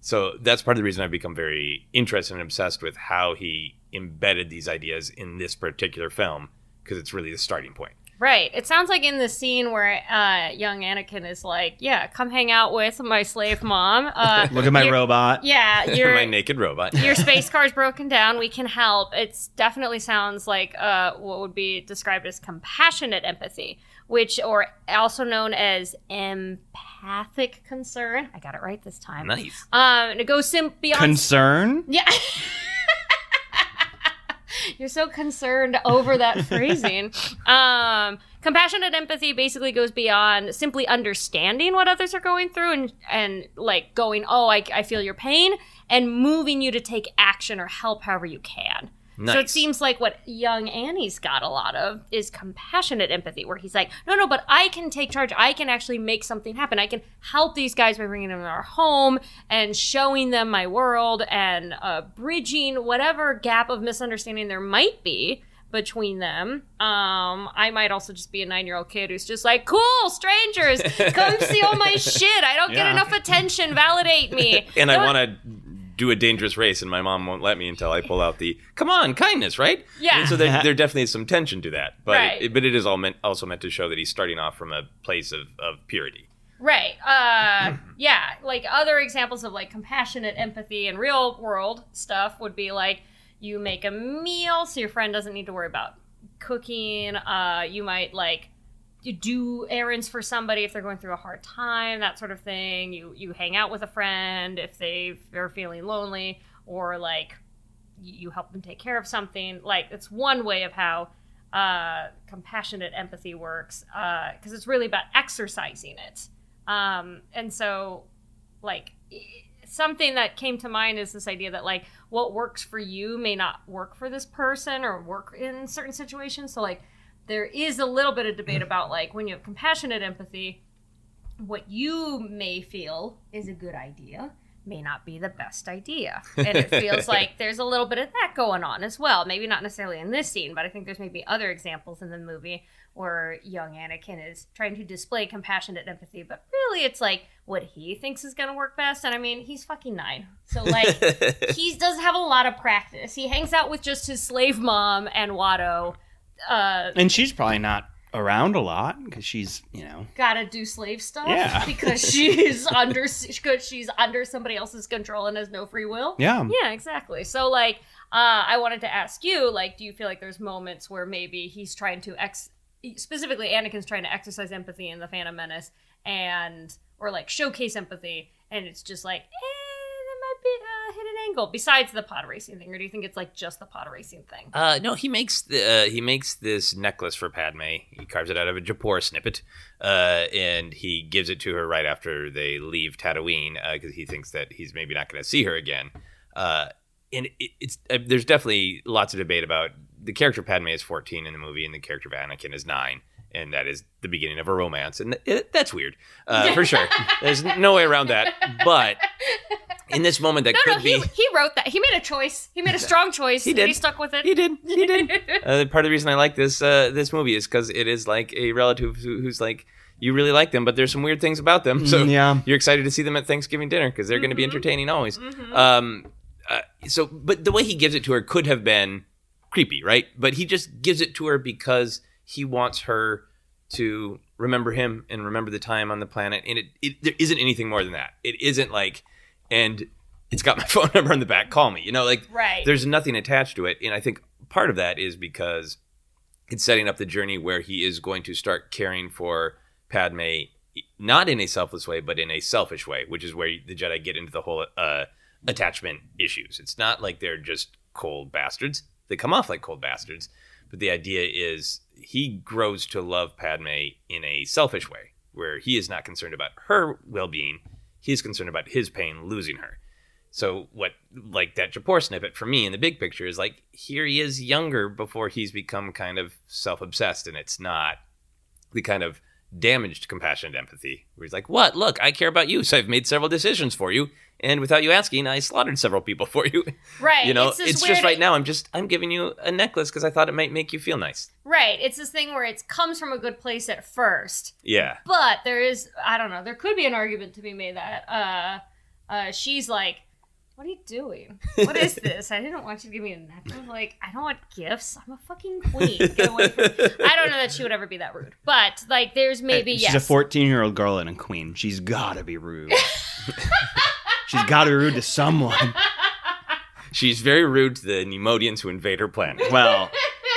C: So that's part of the reason I've become very interested and obsessed with how he embedded these ideas in this particular film because it's really the starting point.
B: Right. It sounds like in the scene where uh, young Anakin is like, "Yeah, come hang out with my slave mom." Uh,
A: Look at my robot.
B: Yeah, your
C: My naked robot.
B: your space car's broken down. We can help. It's definitely sounds like uh, what would be described as compassionate empathy, which or also known as empathic concern. I got it right this time.
C: nice.
B: Um, and it goes sim- beyond.
A: Concern?
B: yeah. You're so concerned over that phrasing. Um, compassionate empathy basically goes beyond simply understanding what others are going through and and like going, oh, I, I feel your pain, and moving you to take action or help however you can. So it seems like what young Annie's got a lot of is compassionate empathy, where he's like, no, no, but I can take charge. I can actually make something happen. I can help these guys by bringing them to our home and showing them my world and uh, bridging whatever gap of misunderstanding there might be between them. Um, I might also just be a nine year old kid who's just like, cool, strangers, come see all my shit. I don't get enough attention. Validate me.
C: and I want to do a dangerous race, and my mom won't let me until I pull out the "come on, kindness," right?
B: Yeah.
C: And so there, there definitely is some tension to that, but
B: Right.
C: it, but it is all meant also meant to show that he's starting off from a place of, of purity.
B: Right. Uh yeah, like other examples of like compassionate empathy and real world stuff would be like you make a meal so your friend doesn't need to worry about cooking. Uh you might like you do errands for somebody if they're going through a hard time, that sort of thing. You you hang out with a friend if they are feeling lonely or like you help them take care of something. Like it's one way of how uh, compassionate empathy works because it's really about exercising it. Um, and so, like, something that came to mind is this idea that, like, what works for you may not work for this person or work in certain situations. So, like, there is a little bit of debate mm. about, like, when you have compassionate empathy, what you may feel is a good idea may not be the best idea. And it feels like there's a little bit of that going on as well. Maybe not necessarily in this scene, but I think there's maybe other examples in the movie where young Anakin is trying to display compassionate empathy, but really it's like what he thinks is going to work best. And I mean, he's fucking nine. So, like, he does have a lot of practice. He hangs out with just his slave mom and Watto. Uh,
A: And she's probably not around a lot because she's, you know,
B: gotta do slave stuff
A: Yeah.
B: because she's under because she's under somebody else's control and has no free will.
A: yeah.
B: Yeah, exactly. So like, uh, I wanted to ask you, like, do you feel like there's moments where maybe he's trying to ex, specifically Anakin's trying to exercise empathy in the Phantom Menace, and or like showcase empathy, and it's just like, eh, that might be a angle besides the pod racing thing, or do you think it's like just the pod racing thing?
C: Uh, no, he makes the, uh, he makes this necklace for Padme. He carves it out of a Japor snippet, uh, and he gives it to her right after they leave Tatooine because he thinks that he's maybe not going to see her again. Uh, and it, it's uh, there's definitely lots of debate about the character Padme is 14 in the movie, and the character of Anakin is nine. And that is the beginning of a romance, and it, that's weird, uh, for sure. There's no way around that. But in this moment, that
B: No,
C: could
B: no,
C: be
B: he, he wrote that. He made a choice. He made a strong choice.
C: He
B: and
C: did.
B: He stuck with it.
C: He did. He did. uh, part of the reason I like this uh, this movie is because it is like a relative who, who's like you really like them, but there's some weird things about them. So
A: Mm, yeah.
C: you're excited to see them at Thanksgiving dinner because they're going to be entertaining always.
B: Mhm.
C: Um, uh, so, but the way he gives it to her could have been creepy, right? But he just gives it to her because he wants her to remember him and remember the time on the planet. And it, it there isn't anything more than that. It isn't like, and it's got my phone number on the back. Call me. You know, like
B: Right.
C: there's nothing attached to it and i think part of that is because it's setting up the journey where he is going to start caring for padme not in a selfless way but in a selfish way which is where the jedi get into the whole uh, attachment issues it's not like they're just cold bastards they come off like cold bastards but the idea is he grows to love padme in a selfish way where he is not concerned about her well-being he's concerned about his pain losing her. So what like that Japor snippet for me in the big picture is like here he is younger before he's become kind of self-obsessed and it's not the kind of damaged compassionate empathy where he's like, "What? Look, I care about you, so I've made several decisions for you, and without you asking, I slaughtered several people for you."
B: Right.
C: you know,
B: it's,
C: it's, just right now I'm just I'm giving you a necklace because I thought it might make you feel nice.
B: Right. It's this thing where it comes from a good place at first,
C: Yeah.
B: but there is I don't know. There could be an argument to be made that uh, uh, she's like, "What are you doing? What is this? I didn't want you to give me a necklace. Like, I don't want gifts. I'm a fucking queen. Get away from me. I don't know that she would ever be that rude, but like, there's maybe
A: She's
B: yes.
A: a 14 year old girl and a queen. She's gotta be rude. She's gotta be rude to someone.
C: She's very rude to the Neimoidians who invade her planet.
A: Well,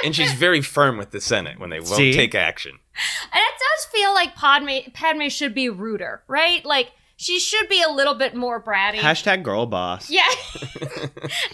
C: and she's very firm with the Senate when they won't
A: See?
C: take action.
B: And it does feel like Padme Padme should be ruder, right? Like she should be a little bit more bratty.
A: hashtag girl boss.
B: yeah.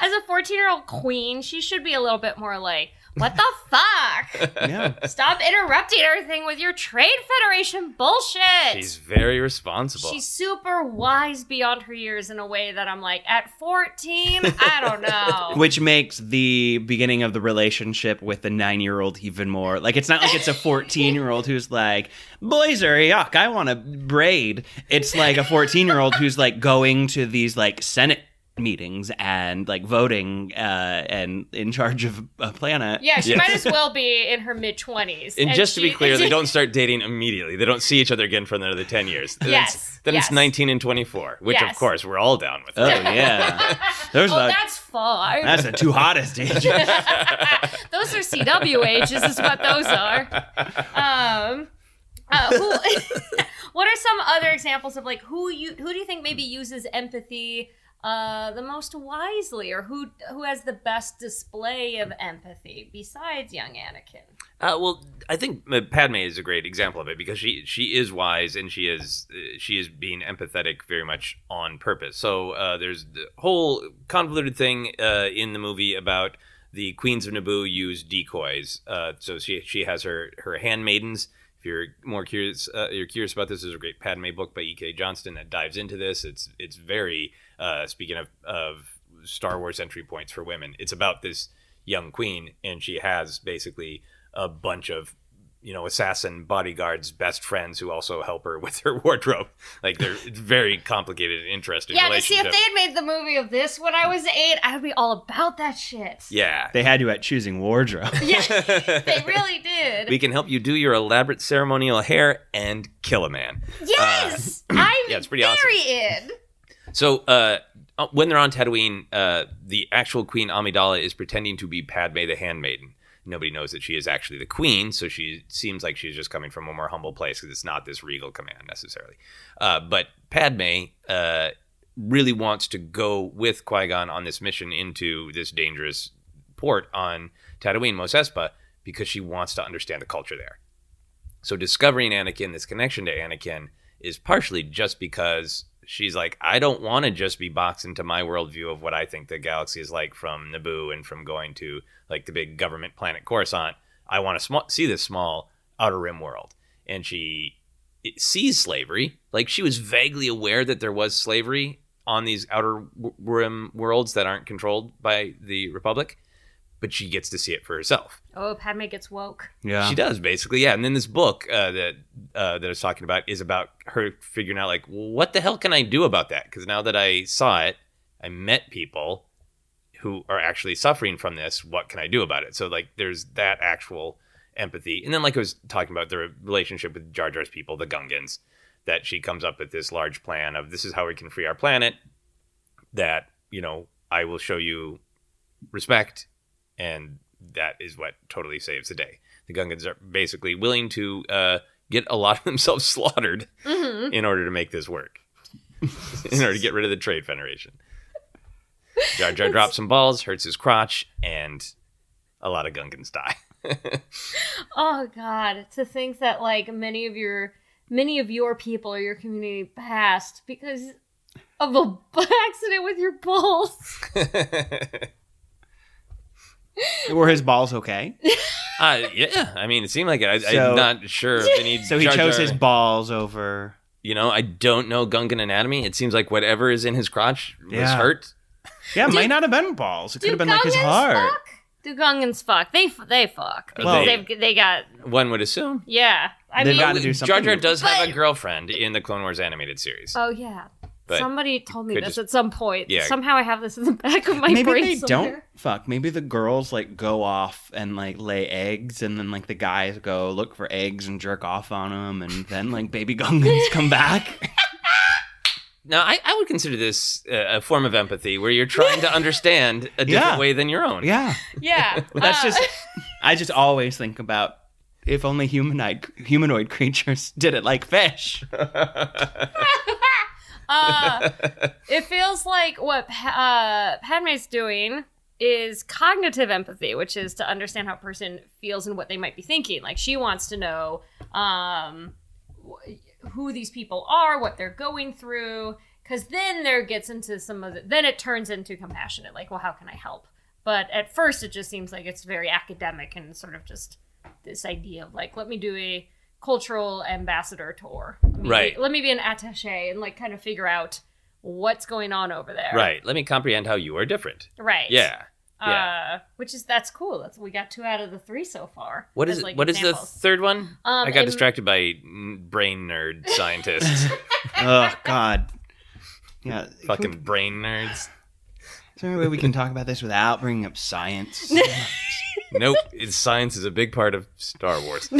B: As a 14-year-old queen, she should be a little bit more like, "What the fuck?
A: Yeah.
B: Stop interrupting everything with your trade federation bullshit."
C: She's very responsible.
B: She's super wise beyond her years in a way that I'm like, at 14, I don't know.
A: Which makes the beginning of the relationship with the nine year old even more like it's not like it's a 14 year old who's like, boys are yuck, I want to braid. It's like a 14 year old who's like going to these like Senate meetings and like voting uh, and in charge of a planet.
B: yeah, she
C: Yeah.
B: might as well be in her mid 20s.
C: and just to be clear, they don't start dating immediately. They don't see each other again for another 10 years. Then
B: Yes,
C: It's, then
B: yes.
C: it's 19 and 24, which
B: Yes.
C: of course we're all down with.
A: Oh yeah. There's
B: Oh,
A: a,
B: that's fine.
A: that's the two hottest ages.
B: those are CW ages, is what those are. Um, uh, who, what are some other examples of like who you who do you think maybe uses empathy uh, the most wisely, or who who has the best display of empathy besides young Anakin?
C: Uh, well, I think uh, Padme is a great example of it because she she is wise and she is uh, she is being empathetic very much on purpose. So uh, there's the whole convoluted thing in the movie about the queens of Naboo use decoys. So she she has her her handmaidens. If you're more curious, you're curious about this. There's a great Padme book by E.K. Johnston that dives into this. It's it's very uh, speaking of of Star Wars entry points for women. It's about this young queen, and she has basically a bunch of you know assassin bodyguards best friends who also help her with her wardrobe like they're it's very complicated and interesting
B: Yeah, to see if they had made the movie of this when I was eight, I would be all about that shit.
C: yeah
A: they had you at choosing wardrobe.
B: Yeah, they really did.
C: we can help you do your elaborate ceremonial hair and kill a man
B: yes, I'm
C: yeah, it's pretty awesome.
B: very in.
C: So uh, uh, when they're on Tatooine, uh, the actual Queen Amidala is pretending to be Padme the Handmaiden. Nobody knows that she is actually the queen, so she seems like she's just coming from a more humble place because it's not this regal command necessarily. Uh, but Padme uh, really wants to go with Qui Gon on this mission into this dangerous port on Tatooine, Mos Espa, because she wants to understand the culture there. So discovering Anakin, this connection to Anakin, is partially just because she's like, I don't want to just be boxed into my worldview of what I think the galaxy is like from Naboo and from going to like the big government planet Coruscant. I want to sm- see this small outer rim world, and she sees slavery. Like she was vaguely aware that there was slavery on these outer rim worlds that aren't controlled by the Republic, but she gets to see it for herself.
B: Oh, Padme gets woke.
A: Yeah.
C: She does basically, yeah. And then this book uh, that uh, that I was talking about is about her figuring out like, well, what the hell can I do about that? Because now that I saw it, I met people who are actually suffering from this. What can I do about it? So like, there's that actual empathy, and then like I was talking about the relationship with Jar Jar's people, the Gungans, that she comes up with this large plan of this is how we can free our planet. That you know, I will show you respect and that is what totally saves the day. The Gungans are basically willing to uh, get a lot of themselves slaughtered
B: hmm
C: in order to make this work, in order to get rid of the Trade Federation. Jar Jar drops some balls, hurts his crotch, and a lot of Gungans die.
B: Oh God, to think that like many of your many of your people or your community passed because of a accident with your balls.
A: Were his balls okay?
C: uh, yeah, I mean, it seemed like it. I,
A: So-
C: I'm not sure if any.
A: So he
C: Jar
A: chose
C: Jar-
A: his balls over
C: You know, I don't know Gungan anatomy. It seems like whatever is in his crotch was
A: Yeah.
C: hurt.
A: Yeah, it might not have been balls. It could
B: Do
A: have been like his
B: Gungans
A: heart.
B: fuck? Do Gungans fuck? They f- they fuck because
A: Well-
B: they've they got
C: One would assume.
B: yeah. I
A: They've
B: mean,
A: gotta do something.
C: Jar Jar does have a girlfriend in the Clone Wars animated series.
B: oh yeah.
C: But
B: Somebody told me this
C: just-
B: at some point.
C: Yeah.
B: Somehow I have this in the back of my
A: Maybe
B: brain.
A: they
B: somewhere.
A: don't fuck. Maybe the girls like go off and like lay eggs, and then like the guys go look for eggs and jerk off on them, and then like baby Gungans come back.
C: Now, I, I would consider this uh, a form of empathy where you're trying to understand a different
A: Yeah.
C: way than your own.
A: yeah,
B: Yeah.
A: Well, that's
B: uh,
A: just. I just always think about if only humanoid humanoid creatures did it like fish.
B: Uh, it feels like what uh, Padme's doing is cognitive empathy, which is to understand how a person feels and what they might be thinking. Like she wants to know um, wh- who these people are, what they're going through, because then there gets into some of the. Then it turns into compassionate. Like, well, how can I help? But at first, it just seems like it's very academic and sort of just this idea of like, let me do a cultural ambassador tour. Let me
C: Right.
B: Be, let me be an attaché and like kind of figure out what's going on over there.
C: Right. Let me comprehend how you are different.
B: Right.
C: Yeah. Yeah.
B: Uh, which is that's cool. That's we got two out of the three so far.
C: What
B: as,
C: is what is the third one?
B: Um,
C: I got distracted by brain nerd scientists.
A: oh God. Yeah. can we-
C: Fucking brain nerds.
A: Is there any way we can talk about this without bringing up science?
C: Nope. It's, science is a big part of Star Wars.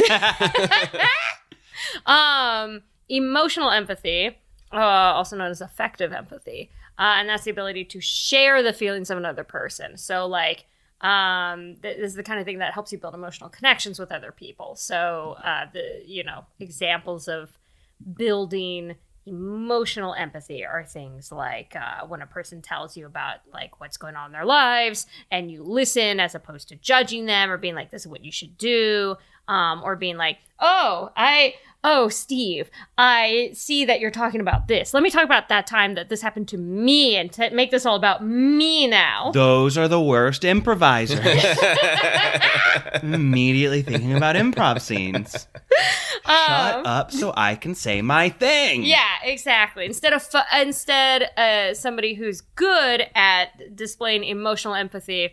B: um emotional empathy uh, also known as affective empathy uh, and that's the ability to share the feelings of another person so like um th- this is the kind of thing that helps you build emotional connections with other people so uh the you know examples of building emotional empathy are things like uh, when a person tells you about like what's going on in their lives and you listen as opposed to judging them or being like this is what you should do um, or being like oh i oh steve i see that you're talking about this let me talk about that time that this happened to me and to make this all about me now
A: Those are the worst improvisers. Immediately thinking about improv scenes. Shut
B: Um,
A: up so I can say my thing.
B: Yeah, exactly. Instead of fu- instead uh, somebody who's good at displaying emotional empathy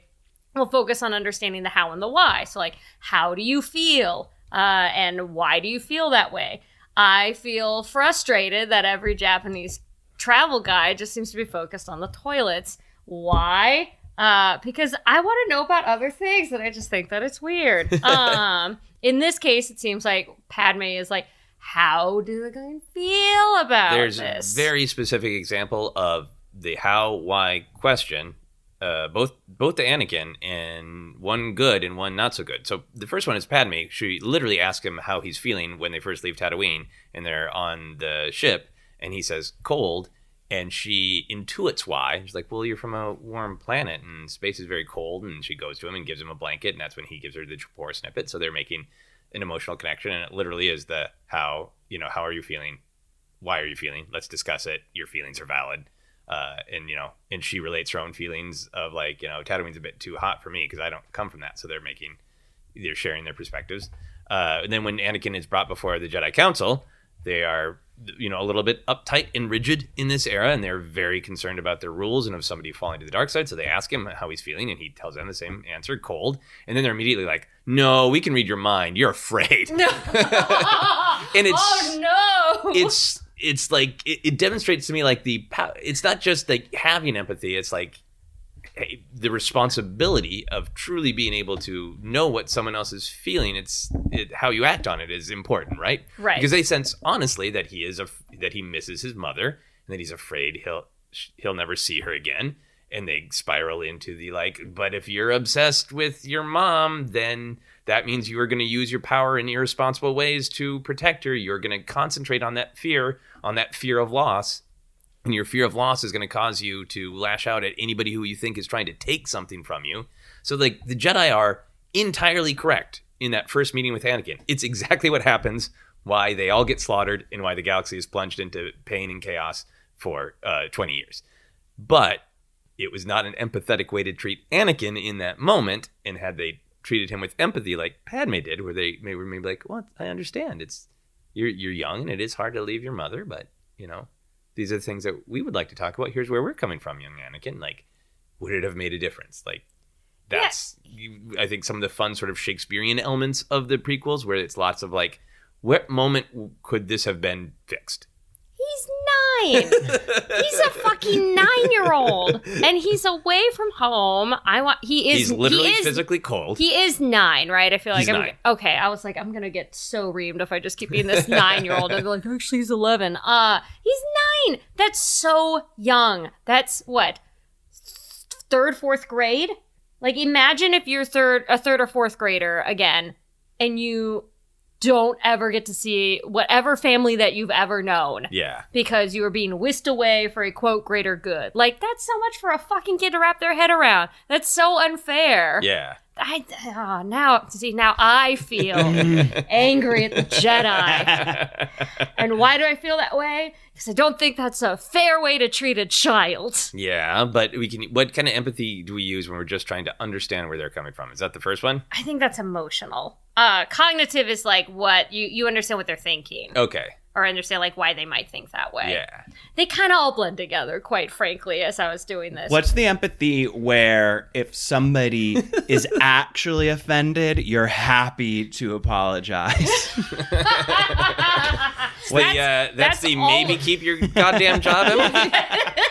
B: will focus on understanding the how and the why. So like, how do you feel, uh, and why do you feel that way? I feel frustrated that every Japanese travel guide just seems to be focused on the toilets. Why? Uh, because I want to know about other things, and I just think that it's weird. um, in this case, it seems like Padme is like, how do the guy feel about
C: There's
B: this?
C: a very specific example of the how why question. Uh, both both the Anakin and one good and one not so good. So the first one is Padme. She literally asks him how he's feeling when they first leave Tatooine and they're on the ship, and he says cold, and she intuits why. She's like, "Well, you're from a warm planet, and space is very cold." And she goes to him and gives him a blanket, and that's when he gives her the Japor snippet. So they're making an emotional connection, and it literally is the how you know how are you feeling why are you feeling? Let's discuss it. Your feelings are valid. Uh, and you know, and she relates her own feelings of like, you know, Tatooine's a bit too hot for me because I don't come from that. So they're making, they're sharing their perspectives. Uh, and then when Anakin is brought before the Jedi Council, they are, you know, a little bit uptight and rigid in this era, and they're very concerned about their rules and of somebody falling to the dark side. So they ask him how he's feeling, and he tells them the same answer, cold. And then they're immediately like, "No, we can read your mind. You're afraid."
B: No.
C: And it's-
B: oh no.
C: it's it's like it, it demonstrates to me like the it's not just like having empathy it's like hey, the responsibility of truly being able to know what someone else is feeling it's it, how you act on it is important right
B: Right.
C: because they sense honestly that he is a that he misses his mother and that he's afraid he'll he'll never see her again and they spiral into the like but if you're obsessed with your mom then that means you are going to use your power in irresponsible ways to protect her. You're going to concentrate on that fear on that fear of loss. And your fear of loss is going to cause you to lash out at anybody who you think is trying to take something from you. So like the jedi are entirely correct in that first meeting with anakin. It's exactly what happens why they all get slaughtered and why the galaxy is plunged into pain and chaos for uh, 20 years. But it was not an empathetic way to treat Anakin in that moment. And had they treated him with empathy like Padme did, where they may were maybe like, "Well, I understand. It's you're you're young and it is hard to leave your mother, but you know, these are the things that we would like to talk about. Here's where we're coming from, young Anakin. Like, would it have made a difference? Like, that's you, I think some of the fun sort of Shakespearean elements of the prequels, where it's lots of like, what moment could this have been fixed?
B: He's nine. he's a fucking nine year old, and he's away from home. I want. He is.
C: He's literally
B: he is,
C: physically cold.
B: He is nine, right? I feel like
C: He's
B: I'm
C: nine.
B: okay. I was like, I'm gonna get so reamed if I just keep being this nine year old. And they're like, actually, he's eleven. Uh, he's nine. That's so young. That's what third, fourth grade. Like, imagine if you're third, a third or fourth grader again, and you don't ever get to see whatever family that you've ever known
C: yeah.
B: because you were being whisked away for a quote greater good. Like that's so much for a fucking kid to wrap their head around. That's so unfair.
C: Yeah.
B: I oh, now see now I feel angry at the Jedi. And why do I feel that way? Because I don't think that's a fair way to treat a child.
C: Yeah, but we can. What kind of empathy do we use when we're just trying to understand where they're coming from? Is that the first one?
B: I think that's emotional. Uh cognitive is like what you you understand what they're thinking
C: Okay.
B: or understand like why they might think that way.
C: Yeah.
B: They kind of all blend together quite frankly as I was doing this.
A: What's the empathy where if somebody is actually offended, you're happy to apologize?
C: Well,
B: That's-
C: yeah, that's,
B: that's
C: the
B: all-
C: maybe keep your goddamn job. empathy.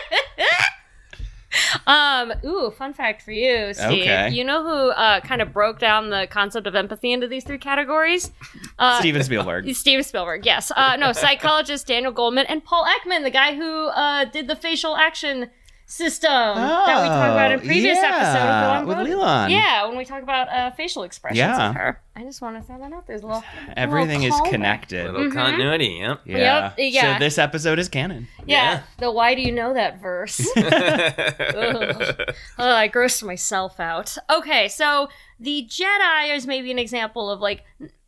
B: Um, ooh, fun fact for you, Steve.
A: Okay.
B: You know who uh, kind of broke down the concept of empathy into these three categories? Uh,
A: Steven Spielberg.
B: Steven Spielberg, yes. Uh, no, psychologist Daniel Goleman and Paul Ekman, the guy who uh, did the facial action system that we talked about in
A: Oh,
B: previous
A: yeah,
B: episodes
A: with
B: Leland.
A: Leland.
B: Yeah, when we talk about uh, facial expressions
A: Yeah.
B: of her. I just want to throw that out. There's a little,
A: Everything is
B: little callback.
A: connected.
C: Little continuity. Yep.
A: Yeah.
B: Yep, yeah.
A: So this episode is canon.
B: Yeah,
C: Yeah.
B: the why do you know that verse? Ugh. Oh, I grossed myself out. Okay, so the Jedi is maybe an example of like,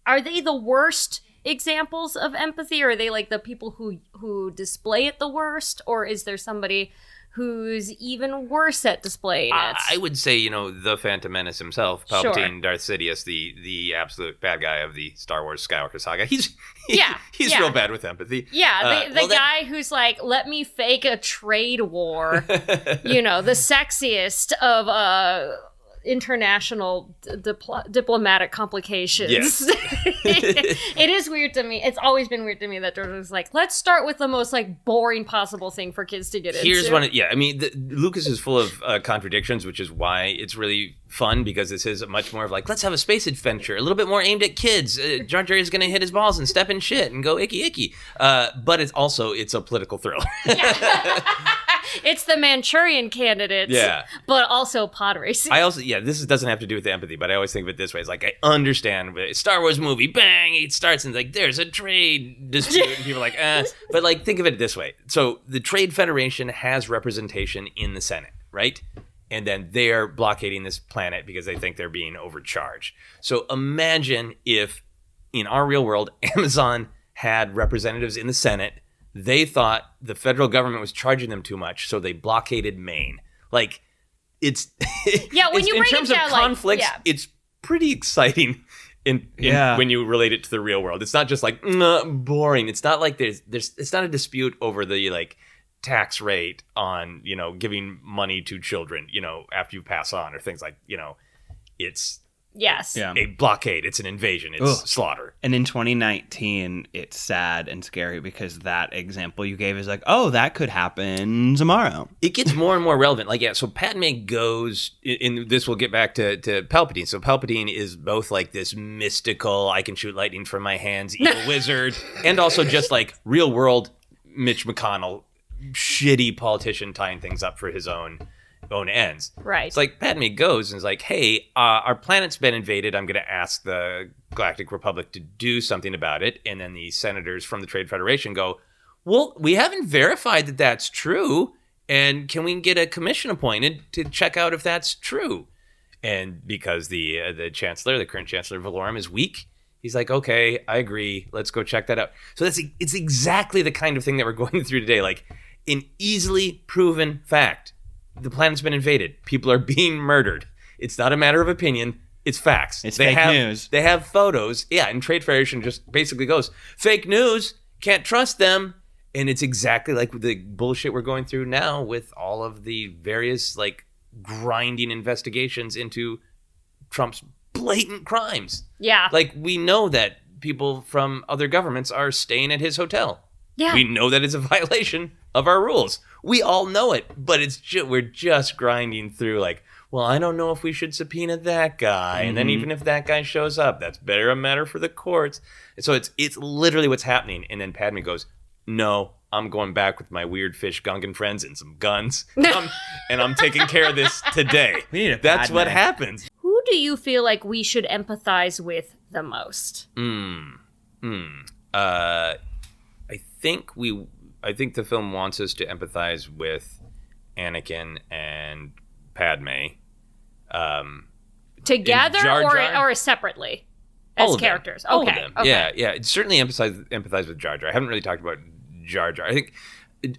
B: are they the worst examples of empathy, or are they like the people who who display it the worst, or is there somebody who's even worse at displaying
C: Uh,
B: it?
C: I would say, you know, the Phantom Menace himself,
B: Sure.
C: Palpatine, Darth Sidious, the the absolute bad guy of the Star Wars Skywalker saga. He's
B: Yeah,
C: he's
B: yeah.
C: real bad with empathy.
B: yeah,
C: Uh,
B: the, the
C: well, that-
B: guy who's like, let me fake a trade war. you know, the sexiest of uh international dipl- diplomatic complications.
C: Yes.
B: it is weird to me. It's always been weird to me that George was like, let's start with the most like boring possible thing for kids to get
C: Here's
B: into.
C: Here's one. of- Yeah, I mean, the, Lucas is full of uh, contradictions, which is why it's really fun because this is much more of like, let's have a space adventure, a little bit more aimed at kids. Uh, Jar Jar is going to hit his balls and step in shit and go icky icky. Uh, but it's also it's a political thriller.
B: it's the Manchurian candidates,
C: Yeah.
B: but also pod racing.
C: I also, yeah, this is, doesn't have to do with empathy, but I always think of it this way: it's like I understand but Star Wars movie, bang, it starts and it's like there's a trade dispute, and people are like, eh. But like, think of it this way: so the Trade Federation has representation in the Senate, right? And then they're blockading this planet because they think they're being overcharged. So imagine if in our real world, Amazon had representatives in the Senate. They thought the federal government was charging them too much, so they blockaded Maine. Like, it's
B: Yeah, when
C: it's-
B: you
C: in
B: break it
C: terms
B: down,
C: of
B: like,
C: conflicts,
B: yeah.
C: it's pretty exciting. In, in
A: Yeah.
C: when you relate it to the real world, it's not just like "Nah, boring. It's not like there's there's it's not a dispute over the like tax rate on you know giving money to children you know after you pass on or things like you know it's
B: yes.
A: Yeah.
C: a blockade it's an invasion it's
A: Ugh.
C: slaughter
A: And in 2019, it's sad and scary because that example you gave is like, oh, that could happen tomorrow.
C: it gets more and more relevant. Like, yeah, so Padme goes, and this will get back to, to Palpatine. So Palpatine is both like this mystical, I can shoot lightning from my hands, evil wizard, and also just like real world Mitch McConnell, shitty politician tying things up for his own own ends.
B: Right.
C: It's like Padme goes and is like, "Hey, uh, our planet's been invaded. I'm going to ask the Galactic Republic to do something about it." And then the senators from the Trade Federation go, "Well, we haven't verified that that's true, and can we get a commission appointed to check out if that's true?" And because the uh, the chancellor, the current chancellor Valorum, is weak, he's like, "Okay, I agree. Let's go check that out." So that's it's exactly the kind of thing that we're going through today, like an easily proven fact the planet's been invaded. People are being murdered. It's not a matter of opinion. It's facts.
A: It's
C: they
A: fake
C: have,
A: news.
C: They have photos. Yeah, and Trade Federation just basically goes fake news. Can't trust them. And it's exactly like the bullshit we're going through now with all of the various like grinding investigations into Trump's blatant crimes.
B: Yeah.
C: Like we know that people from other governments are staying at his hotel.
B: yeah.
C: We know that it's a violation of our rules. We all know it, but it's ju- we're just grinding through like, well, I don't know if we should subpoena that guy, and then
A: Mhm.
C: even if that guy shows up, that's better a matter for the courts. So it's it's literally what's happening, and then Padme goes, "No, I'm going back with my weird fish Gungan friends and some guns, Um, and I'm taking care of this today."
A: We need a
C: That's
A: Padme.
C: what happens.
B: Who do you feel like we should empathize with the most?
C: Hmm. Hmm. Uh, I think we. I think the film wants us to empathize with Anakin and Padme. Um,
B: Together
C: Jar
B: or
C: Jar?
B: or separately
C: all
B: as
C: them.
B: characters?
C: All
B: okay.
C: them.
B: okay.
C: Yeah, yeah. It's certainly empathize empathize with Jar Jar. I haven't really talked about Jar Jar. I think.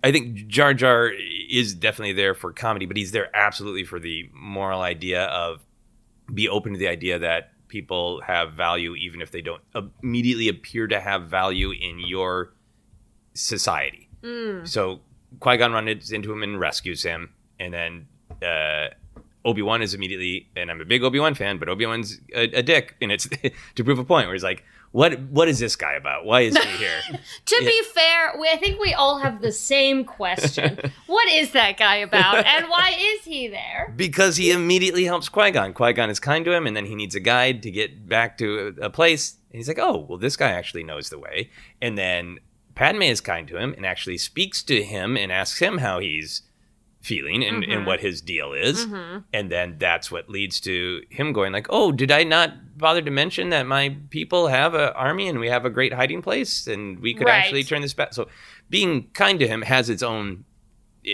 C: I think Jar Jar is definitely there for comedy, but he's there absolutely for the moral idea of be open to the idea that people have value even if they don't immediately appear to have value in your society.
B: Mm.
C: So Qui Gon runs into him and rescues him, and then uh, Obi Wan is immediately, and I'm a big Obi Wan fan, but Obi Wan's a, a dick, and it's to prove a point where he's like, "What? What is this guy about? Why is he here?"
B: To
C: Yeah.
B: be fair, we, I think we all have the same question. what is that guy about, and why is he there?
C: because he immediately helps Qui Gon. Qui Gon is kind to him, and then he needs a guide to get back to a, a place. And he's like, "Oh, well, this guy actually knows the way." And then Padme is kind to him and actually speaks to him and asks him how he's feeling and, and
B: Mhm.
C: what his deal is.
B: Mhm.
C: And then that's what leads to him going like, "Oh, did I not bother to mention that my people have an army and we have a great hiding place and we could
B: Right.
C: actually turn this back?" So, being kind to him has its own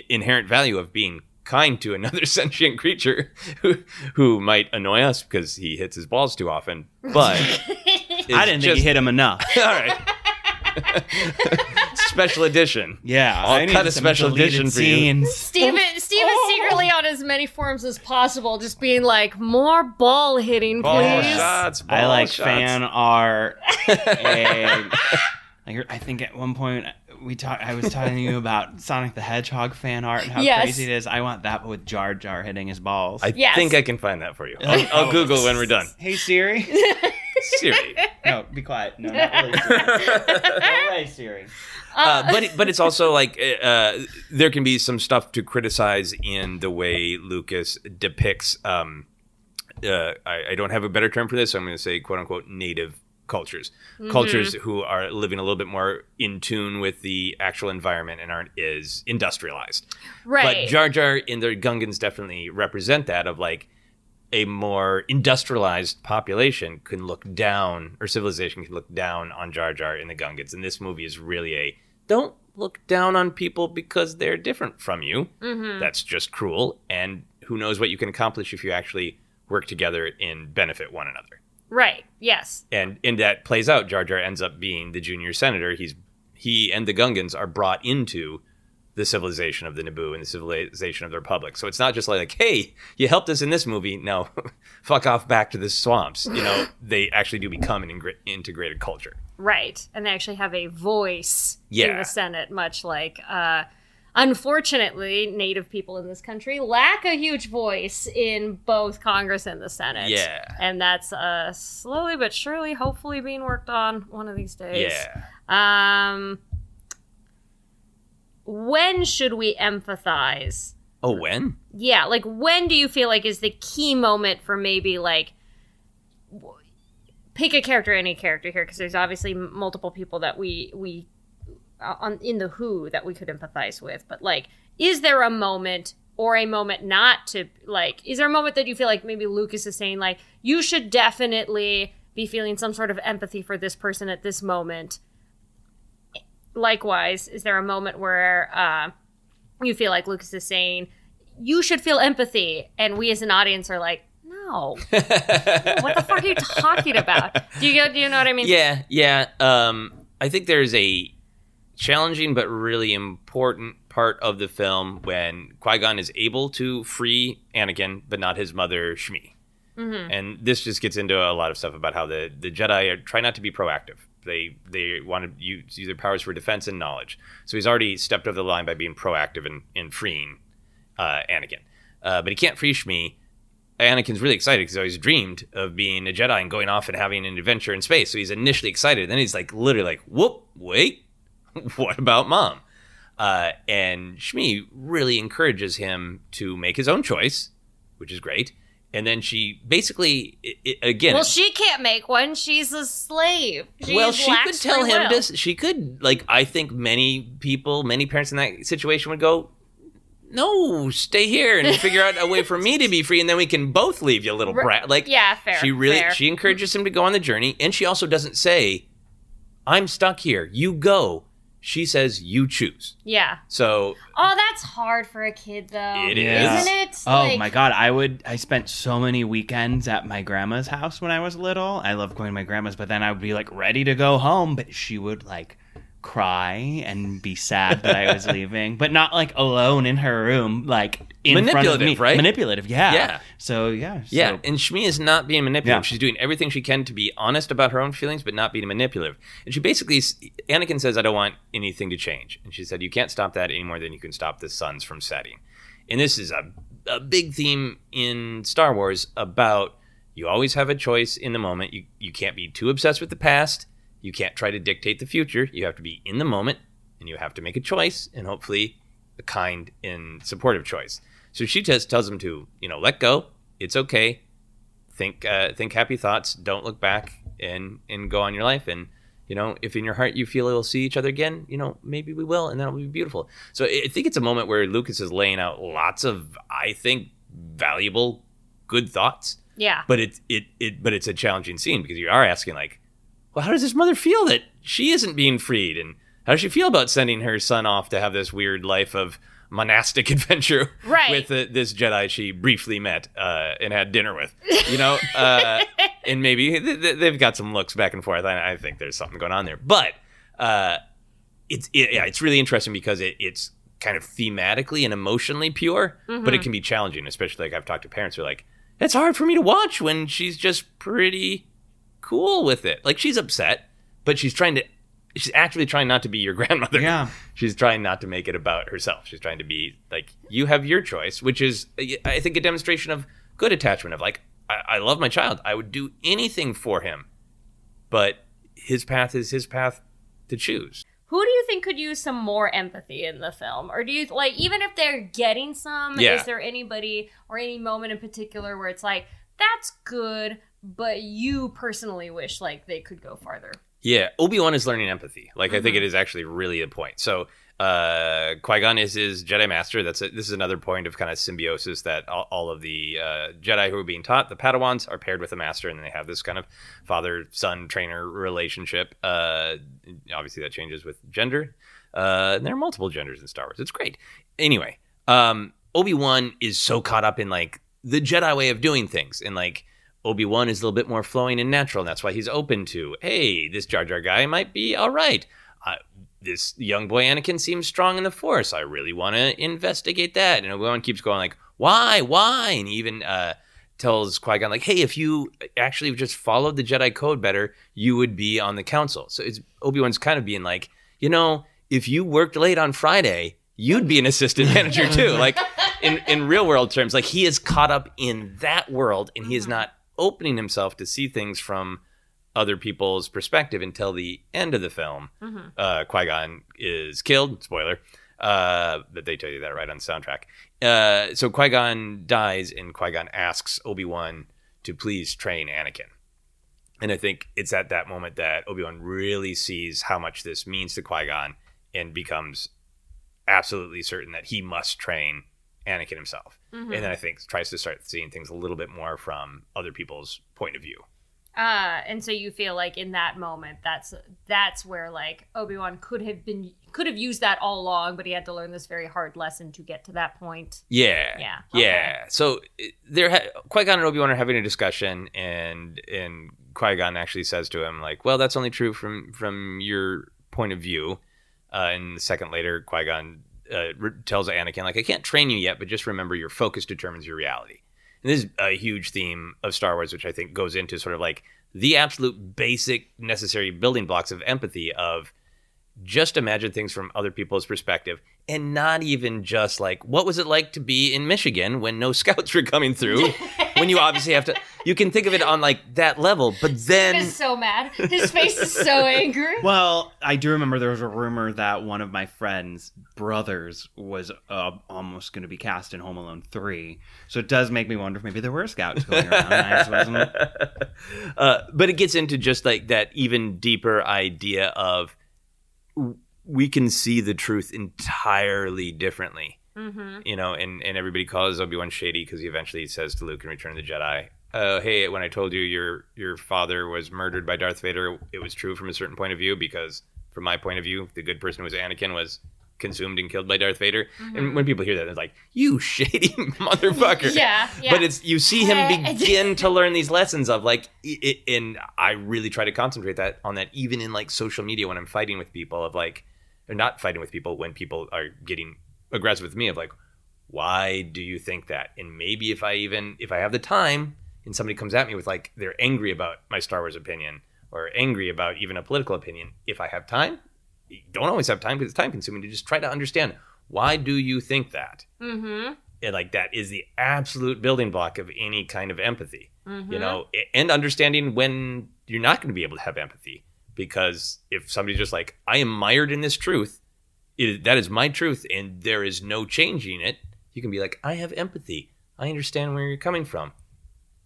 C: inherent value of being kind to another sentient creature who who might annoy us because he hits his balls too often. But
A: I didn't think he hit him enough.
C: All right. Special edition.
A: Yeah,
C: I'll
A: I need
C: cut a
A: some
C: special
A: deleted
C: edition for you.
A: scenes.
B: Steven, oh. Steven secretly on as many forums as possible, just being like, more ball hitting,
C: Ball
B: please.
C: shots.
A: I like
C: shots.
A: fan art. and I hear- I think at one point we talked. I was telling you about Sonic the Hedgehog fan art and how
B: Yes.
A: crazy it is. I want that but with Jar Jar hitting his balls.
C: I
B: Yes.
C: think I can find that for you. I'll, I'll Google when we're done.
A: hey Siri.
C: Siri.
A: no, be quiet. No, not really. Siri. no way, Siri.
C: Uh, but it, but it's also like uh, there can be some stuff to criticize in the way Lucas depicts. Um, uh, I, I don't have a better term for this. So I'm going to say quote unquote native cultures, cultures who are living a little bit more in tune with the actual environment and aren't as industrialized.
B: right.
C: But Jar Jar and the Gungans definitely represent that of like a more industrialized population can look down or civilization can look down on Jar Jar and the Gungans. And this movie is really a don't look down on people because they're different from you.
B: Mhm.
C: That's just cruel. And who knows what you can accomplish if you actually work together and benefit one another.
B: Right. Yes.
C: And and that plays out. Jar Jar ends up being the junior senator. He's he and the Gungans are brought into the civilization of the Naboo and the civilization of the Republic. So it's not just like, hey, you helped us in this movie. Now, fuck off back to the swamps. You know, they actually do become an integrated culture.
B: Right. And they actually have a voice
C: yeah.
B: in the Senate, much like, uh, unfortunately, Native people in this country lack a huge voice in both Congress and the Senate.
C: Yeah.
B: And that's uh, slowly but surely, hopefully, being worked on one of these days.
C: Yeah.
B: Um, when should we empathize?
C: Oh, when?
B: Yeah, like when do you feel like is the key moment for maybe like pick a character, any character here, because there's obviously m- multiple people that we we on in the Who that we could empathize with, but like, is there a moment or a moment not to like? Is there a moment that you feel like maybe Lucas is saying like you should definitely be feeling some sort of empathy for this person at this moment? Likewise, is there a moment where uh, you feel like Lucas is saying you should feel empathy, and we as an audience are like, no, what the fuck are you talking about? Do you? Do you know what I mean?
C: Yeah, yeah. Um, I think there's a challenging but really important part of the film when Qui Gon is able to free Anakin, but not his mother Shmi.
B: Mhm.
C: And this just gets into a lot of stuff about how the, the Jedi are, try not to be proactive. They they want to use, use their powers for defense and knowledge. So he's already stepped over the line by being proactive in, in freeing uh, Anakin. Uh, but he can't free Shmi. Anakin's really excited because he's always dreamed of being a Jedi and going off and having an adventure in space. So he's initially excited. Then he's like, literally like, whoop, wait, what about mom? Uh, and Shmi really encourages him to make his own choice, which is great. And then she basically, i i again,
B: Well, she can't make one. She's a slave. She
C: well, she could tell him
B: will.
C: to. She could like. I think many people, many parents in that situation would go, "No, stay here and figure out a way for me to be free, and then we can both leave you, little brat." Like,
B: Yeah, fair.
C: she really
B: fair.
C: she encourages him to go on the journey, and she also doesn't say, "I'm stuck here. You go." She says, "You choose."
B: Yeah.
C: So
B: Oh, that's hard for a kid, though.
C: It
A: is.
B: Isn't it?
A: Oh
B: Like-
A: my god, I would I spent so many weekends at my grandma's house when I was little. I love going to my grandma's, but then I would be like ready to go home, but she would like cry and be sad that I was leaving, but not like alone in her room, like in front of
C: Manipulative,
A: me.
C: right?
A: Manipulative, yeah.
C: Yeah.
A: So yeah,
C: Yeah, and Shmi is not being manipulative.
A: Yeah.
C: She's doing everything she can to be honest about her own feelings, but not being manipulative. And she basically, Anakin says, "I don't want anything to change," and she said, "You can't stop that any more than you can stop the suns from setting." And this is a a big theme in Star Wars about you always have a choice in the moment. You you can't be too obsessed with the past. You can't try to dictate the future. You have to be in the moment, and you have to make a choice, and hopefully, a kind and supportive choice. So she just tells him to, you know, let go. It's okay. Think, uh, think happy thoughts. Don't look back and and go on your life. And you know, if in your heart you feel we'll see each other again, you know, maybe we will, and that'll be beautiful. So I I think it's a moment where Lucas is laying out lots of, I think, valuable, good thoughts.
B: Yeah.
C: But it it it but it's a challenging scene because you are asking like, well, how does this mother feel that she isn't being freed, and how does she feel about sending her son off to have this weird life of monastic adventure
B: Right.
C: with uh, this Jedi she briefly met uh, and had dinner with, you know, uh, and maybe th- th- they've got some looks back and forth. I, I think there's something going on there, but uh, it's it, yeah, it's really interesting because it, it's kind of thematically and emotionally pure, but it can be challenging, especially like I've talked to parents who are like, it's hard for me to watch when she's just pretty cool with it. Like she's upset, but she's trying to. She's actually trying not to be your grandmother.
A: Yeah.
C: She's trying not to make it about herself. She's trying to be like, you have your choice, which is, I think, a demonstration of good attachment. Of like, I, I love my child. I would do anything for him, but his path is his path to choose.
B: Who do you think could use some more empathy in the film? Or do you like even if they're getting some,
C: Yeah.
B: is there anybody or any moment in particular where it's like, that's good, but you personally wish like they could go farther?
C: Yeah, Obi Wan is learning empathy. Like I think it is actually really a point. So uh, Qui Gon is his Jedi Master. That's a, this is another point of kind of symbiosis that all, all of the uh, Jedi who are being taught, the Padawans, are paired with a Master, and they have this kind of father son trainer relationship. Uh, obviously, that changes with gender. Uh, and there are multiple genders in Star Wars. It's great. Anyway, um, Obi Wan is so caught up in like the Jedi way of doing things, and like Obi Wan is a little bit more flowing and natural, and that's why he's open to, hey, this Jar Jar guy might be all right. Uh, this young boy Anakin seems strong in the Force. I really want to investigate that. And Obi Wan keeps going like, why, why? And he even uh, tells Qui Gon like, hey, if you actually just followed the Jedi code better, you would be on the Council. So it's Obi Wan's kind of being like, you know, if you worked late on Friday, you'd be an assistant manager too. Like in in real world terms, like he is caught up in that world, and he is not opening himself to see things from other people's perspective until the end of the film. Uh, Qui Gon is killed. Spoiler. Uh, but they tell you that right on the soundtrack. Uh, so Qui Gon dies, and Qui Gon asks Obi Wan to please train Anakin. And I think it's at that moment that Obi Wan really sees how much this means to Qui Gon and becomes absolutely certain that he must train Anakin himself. And then I think tries to start seeing things a little bit more from other people's point of view.
B: Uh, and so you feel like in that moment, that's that's where like Obi Wan could have been could have used that all along, but he had to learn this very hard lesson to get to that point.
C: Yeah,
B: Yeah,
C: yeah. So ha- Qui Gon and Obi Wan are having a discussion, and and Qui Gon actually says to him like, "Well, that's only true from from your point of view." Uh, and a second later, Qui Gon uh, tells Anakin like, "I can't train you yet, but just remember, your focus determines your reality." and this is a huge theme of Star Wars, which I think goes into sort of like the absolute basic necessary building blocks of empathy of just imagine things from other people's perspective and not even just like what was it like to be in Michigan when no scouts were coming through when you obviously have to you can think of it on like that level but then
B: is so mad. His face is so angry.
A: Well, I do remember there was a rumor that one of my friends' brothers was uh, almost going to be cast in Home Alone 3. So it does make me wonder if maybe there were scouts going around. I just wasn't.
C: uh, but it gets into just like that even deeper idea of w- we can see the truth entirely differently.
B: Mm-hmm.
C: You know, and, and everybody calls Obi Wan shady because he eventually says to Luke in Return of the Jedi, uh, "Hey, when I told you your your father was murdered by Darth Vader, it was true from a certain point of view because from my point of view, the good person who was Anakin was consumed and killed by Darth Vader." And mm-hmm. when people hear that, they're like, "You shady motherfucker!"
B: Yeah, yeah.
C: But it's you see him begin to learn these lessons of like, i- i and I really try to concentrate that on that even in like social media when I'm fighting with people of like, or not fighting with people when people are getting aggressive with me of like, why do you think that? And maybe if I even if I have the time and somebody comes at me with like they're angry about my Star Wars opinion or angry about even a political opinion, if I have time, you don't always have time because it's time consuming to just try to understand why do you think that?
B: Mm-hmm.
C: and like that is the absolute building block of any kind of empathy
B: Mm-hmm.
C: you know and understanding when you're not going to be able to have empathy because if somebody's just like i am mired in this truth it, that is my truth and there is no changing it you can be like i have empathy i understand where you're coming from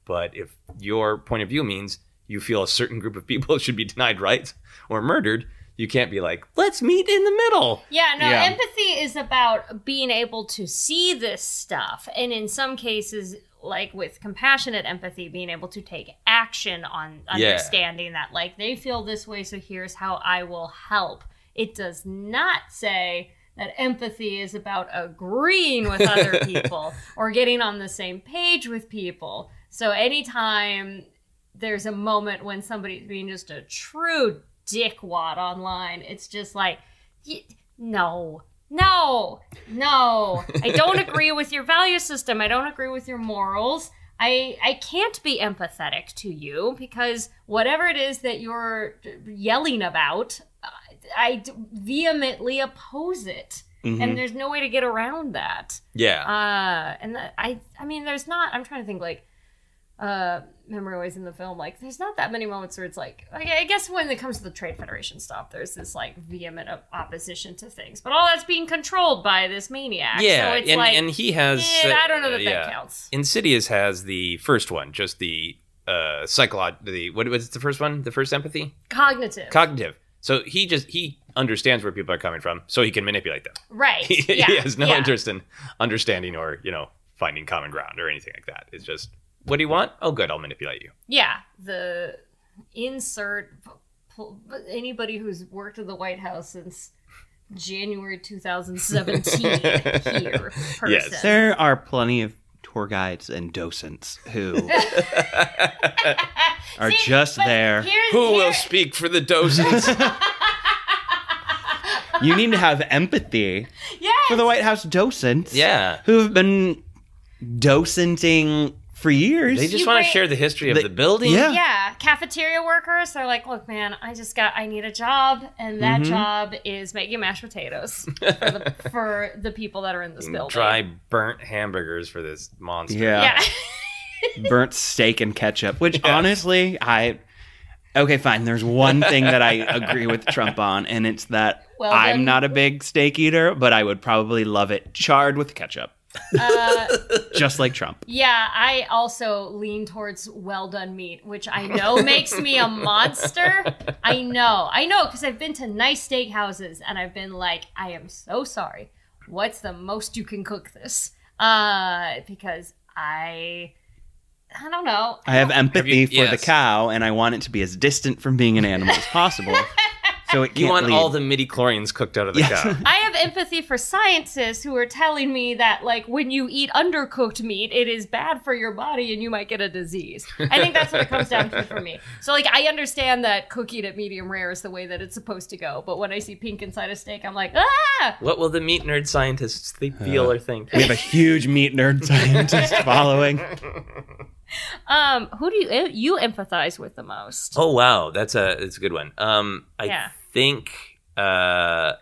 C: but if your point of view means you feel a certain group of people should be denied rights or murdered you can't be like let's meet in the middle
B: Yeah, no,
A: Yeah.
B: empathy is about being able to see this stuff. And in some cases, like with compassionate empathy, being able to take action on
C: Yeah.
B: understanding that, like, they feel this way, so here's how I will help. It does not say that empathy is about agreeing with other people or getting on the same page with people. So anytime there's a moment when somebody's being just a true dickwad online, it's just like, y- no, no, no. I don't agree with your value system. I don't agree with your morals. I I can't be empathetic to you because whatever it is that you're yelling about, I vehemently oppose it.
A: Mhm.
B: And there's no way to get around that.
C: yeah
B: Uh, and that, I, I mean, there's not. I'm trying to think like, uh, memory always in the film. Like, there's not that many moments where it's like, I, I guess when it comes to the Trade Federation stuff, there's this like vehement op- opposition to things, but all that's being controlled by this maniac.
C: yeah
B: so it's
C: and,
B: like,
C: and he has
B: eh,
C: uh,
B: I don't know that
C: yeah.
B: that counts.
C: Insidious has the first one, just the uh psychological the what was it the first one? The first empathy?
B: Cognitive,
C: Cognitive. So he just he understands where people are coming from, so he can manipulate them.
B: right?
C: He,
B: yeah,
C: he has no
B: yeah.
C: interest in understanding or, you know, finding common ground or anything like that. It's just what do you want? Oh good, I'll manipulate you.
B: Yeah, the insert p- p- anybody who's worked in the White House since January 2017 here. Person.
C: Yes.
A: There are plenty of tour guides and docents who are
B: See,
A: just there.
B: here's-
C: Who will speak for the docents?
A: You need to have empathy
B: Yes.
A: for the White House docents
C: yeah.
A: who have been docenting for years.
C: They just
B: You
C: want to
B: bring-
C: share the history of
A: They-
C: the building.
A: Yeah.
B: yeah, cafeteria workers are like, look, man, I just got, I need a job, and that
C: Mm-hmm.
B: job is making mashed potatoes for the, for the people that are in this building.
C: Dry burnt hamburgers for this monster.
A: Yeah.
B: Yeah.
A: burnt steak and ketchup, which
C: Yeah.
A: honestly, I okay, fine. There's one thing that I agree with Trump on, and it's that
B: Well
A: I'm
B: done.
A: not a big steak eater, but I would probably love it charred with ketchup,
B: uh,
A: just like Trump.
B: yeah, I also lean towards well done meat, which I know makes me a monster. I know, I know, because I've been to nice steakhouses and I've been like, I am so sorry. What's the most you can cook this? Uh, because I, I don't know.
A: I have empathy
C: you-
A: for the cow, and I want it to be as distant from being an animal as possible. so it
C: You want
A: leave.
C: all the midi chlorians cooked out of the
A: Yes.
C: cow.
B: I have empathy for scientists who are telling me that, like, when you eat undercooked meat, it is bad for your body and you might get a disease. I think that's what it comes down to for me. So, like, I understand that cooking at medium rare is the way that it's supposed to go, but when I see pink inside a steak, I'm like, ah!
C: What will the meat nerd scientists think, feel, or think?
A: we have a huge meat nerd scientist following.
B: Um, who do you you empathize with the most?
C: Oh wow, that's a that's a good one. Um, I
B: Yeah.
C: Think uh,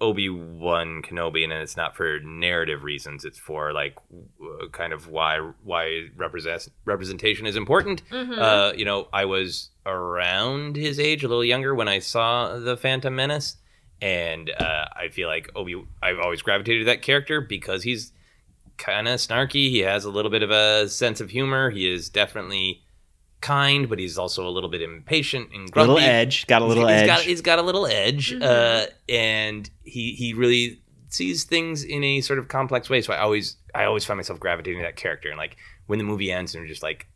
C: Obi Wan Kenobi, and it's not for narrative reasons. It's for like w- kind of why why represent representation is important.
B: Mhm.
C: Uh, you know, I was around his age, a little younger, when I saw the Phantom Menace, and uh, I feel like Obi. I've always gravitated to that character because he's kind of snarky. He has a little bit of a sense of humor. He is definitely kind, but he's also a little bit impatient and grumpy.
A: little edge, got a little
C: He's
A: edge.
C: got, he's got a little edge,
B: Mhm.
C: uh, and he he really sees things in a sort of complex way. So I always I always find myself gravitating to that character, and like when the movie ends, and we're just like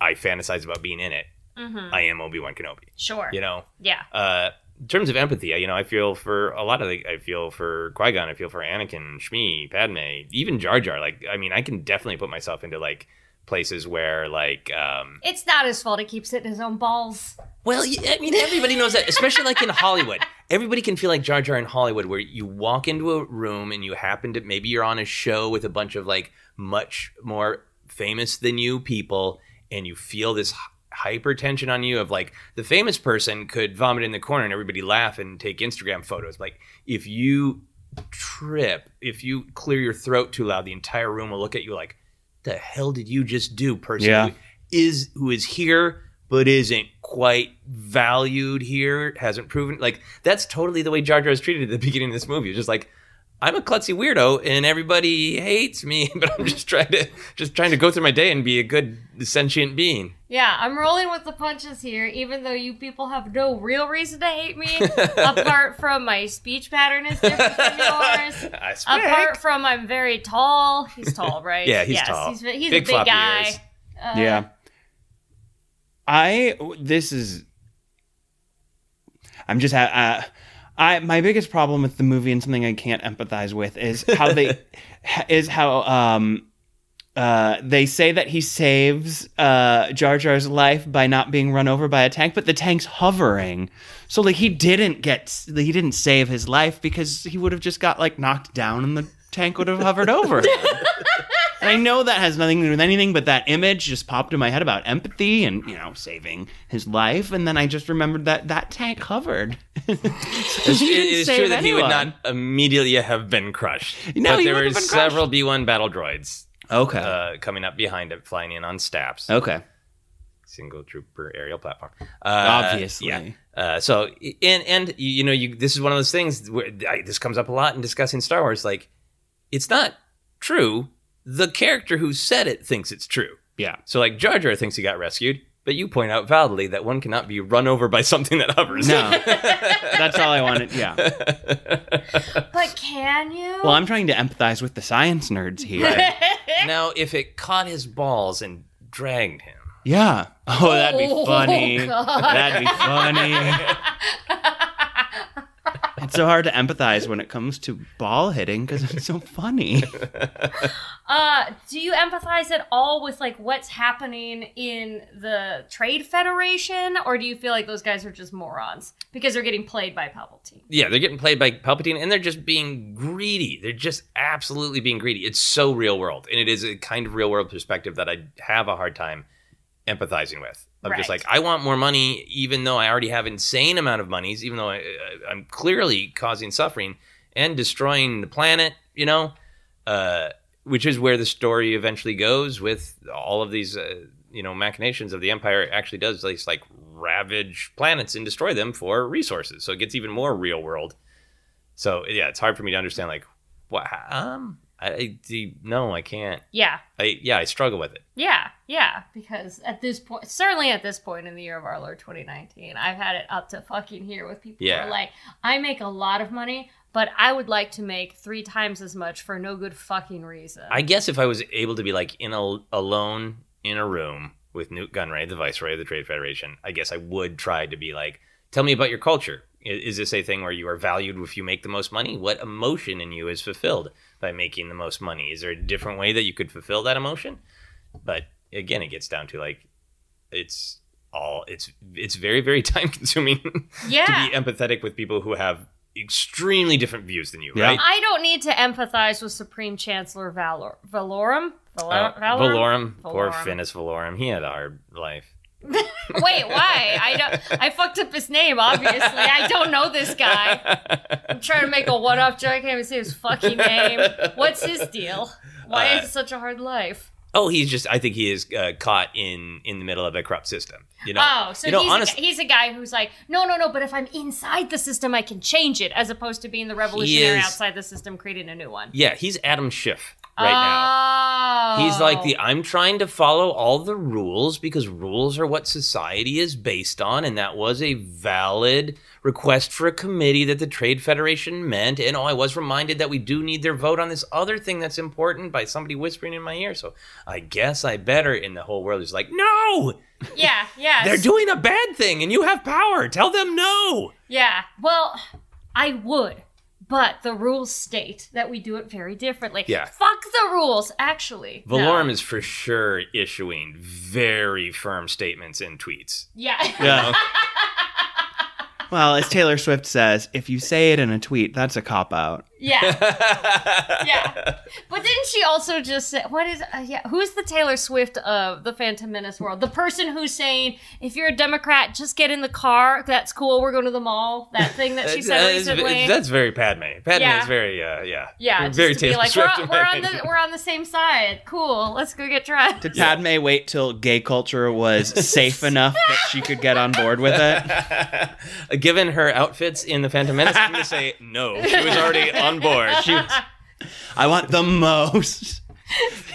C: I fantasize about being in it.
B: Mhm.
C: I am Obi Wan Kenobi.
B: Sure.
C: You know,
B: Yeah.
C: uh, in terms of empathy, you know, I feel for a lot of the, I feel for Qui Gon, I feel for Anakin, Shmi, Padme, even Jar Jar. Like, I mean, I can definitely put myself into like places where like um
B: It's not his fault. He keeps hitting his own balls.
C: well I mean everybody knows that especially like in hollywood. Everybody can feel like jar jar in hollywood where you walk into a room and you happen to maybe you're on a show with a bunch of like much more famous than you people and you feel this hypertension on you of like the famous person could vomit in the corner and everybody laugh and take instagram photos. Like if you trip if you clear your throat too loud the entire room will look at you like the hell did you just do person
A: Yeah.
C: who is who is here but isn't quite valued here hasn't proven like that's totally the way jar jar is treated at the beginning of this movie it's just like i'm a klutzy weirdo and everybody hates me but i'm just trying to just trying to go through my day and be a good sentient being
B: Yeah, I'm rolling with the punches here, even though you people have no real reason to hate me, apart from my speech pattern is different from yours.
C: I expect.
B: Apart from I'm very tall. He's tall, right?
C: Yeah, he's
B: yes,
C: tall.
B: He's, he's
C: Big
B: a big guy. Uh,
A: yeah. I this is I'm just ha- uh, I my biggest problem with the movie and something I can't empathize with is how they is how um uh, they say that he saves uh, Jar Jar's life by not being run over by a tank, but the tank's hovering. So like he didn't get he didn't save his life because he would have just got like knocked down and the tank would have hovered over. And I know that has nothing to do with anything, but that image just popped in my head about empathy and you know saving his life, and then I just remembered that that tank hovered.
C: It's,
A: He
C: it
A: didn't
C: is
A: save
C: true that he would not immediately have been crushed.
A: No,
C: but
A: he
C: there were
A: wouldn't have been
C: several B1 battle droids
A: Okay.
C: uh, coming up behind him, flying in on staps.
A: okay.
C: Single trooper aerial platform. Uh,
A: Obviously.
C: yeah. Uh, so and and you you know you this is one of those things where I, this comes up a lot in discussing Star Wars. Like, it's not true. The character who said it thinks it's true.
A: Yeah.
C: So like Jar Jar thinks he got rescued, but you point out validly that one cannot be run over by something that hovers.
A: No. That's all I wanted. Yeah.
B: But can you?
A: Well, I'm trying to empathize with the science nerds here.
C: now, if it caught his balls and dragged him,
A: Yeah. Oh, that'd be
B: Oh,
A: funny.
B: God.
A: That'd be funny. It's so hard to empathize when it comes to ball hitting because it's so funny.
B: Uh, do you empathize at all with like what's happening in the Trade Federation, or do you feel like those guys are just morons because they're getting played by Palpatine?
C: yeah, they're getting played by Palpatine, and they're just being greedy. They're just absolutely being greedy. It's so real world, and it is a kind of real world perspective that I have a hard time empathizing with. I'm just like, I want more money, even though I already have insane amount of monies, even though I, I'm clearly causing suffering and destroying the planet. You know, uh, which is where the story eventually goes with all of these, uh, you know, machinations of the Empire. Actually, does at least like ravage planets and destroy them for resources. So it gets even more real world. So yeah, it's hard for me to understand. Like, what? Um, I, I no, I can't.
B: Yeah,
C: I yeah, I struggle with it.
B: yeah, yeah. Because at this point, certainly at this point in the year of our Lord 2019, I've had it up to fucking here with people who
C: Yeah.
B: are like, I make a lot of money, but I would like to make three times as much for no good fucking reason.
C: I guess if I was able to be like in a alone in a room with Nute Gunray, the viceroy of the Trade Federation, I guess I would try to be like, tell me about your culture. Is this a thing where you are valued if you make the most money? What emotion in you is fulfilled by making the most money? Is there a different way that you could fulfill that emotion? But again, it gets down to like it's all it's it's very very time consuming
B: Yeah.
C: to be empathetic with people who have extremely different views than you,
A: Yeah.
C: right?
B: I don't need to empathize with Supreme Chancellor Valor- Valorum. Valor-
C: Uh,
B: Valorum?
C: Valorum, poor
B: Valorum.
C: Finis Valorum, he had a hard life.
B: Wait, why? I don't. I fucked up his name. Obviously, I don't know this guy. I'm trying to make a one-off joke. I can't even say his fucking name. What's his deal? Why
C: Uh,
B: is it such a hard life?
C: Oh, he's just. I think he is uh, caught in in the middle of a corrupt system. You know.
B: oh, so
C: you know,
B: he's,
C: honest-
B: a, he's a guy who's like, no, no, no. But if I'm inside the system, I can change it, as opposed to being the revolutionary
C: is-
B: outside the system, creating a new one.
C: yeah, he's Adam Schiff right now.
B: oh.
C: He's like oh. the I'm trying to follow all the rules because rules are what society is based on, and that was a valid request for a committee that the Trade Federation meant. And oh, I was reminded that we do need their vote on this other thing that's important by somebody whispering in my ear. So I guess I better. And the whole world is like, no,
B: Yeah, yeah.
C: they're doing a bad thing, and you have power. Tell them no.
B: Yeah, well, I would, but the rules state that we do it very differently.
C: Yeah.
B: Fuck the rules, actually. No.
C: Is for sure issuing very firm statements in tweets.
B: Yeah.
A: Yeah. well, as Taylor Swift says, if you say it in a tweet, that's a cop out.
B: Yeah. Yeah. But didn't she also just say, what is, uh, yeah, who's the Taylor Swift of the Phantom Menace world? The person who's saying, if you're a Democrat, just get in the car. That's cool. We're going to the mall. That thing that she said
C: That is-
B: recently.
C: That's very Padme. Padme
B: Yeah.
C: is very, uh, yeah.
B: yeah, just
C: very
B: to be
C: Taylor
B: like,
C: Swift.
B: we're, we're on the we're on the same side. Cool. Let's go get drunk.
A: Did Padme wait till gay culture was safe enough that she could get on board with it?
C: Given her outfits in the Phantom Menace, I'm going to say no. She was already on board. She, was-
A: I want the most.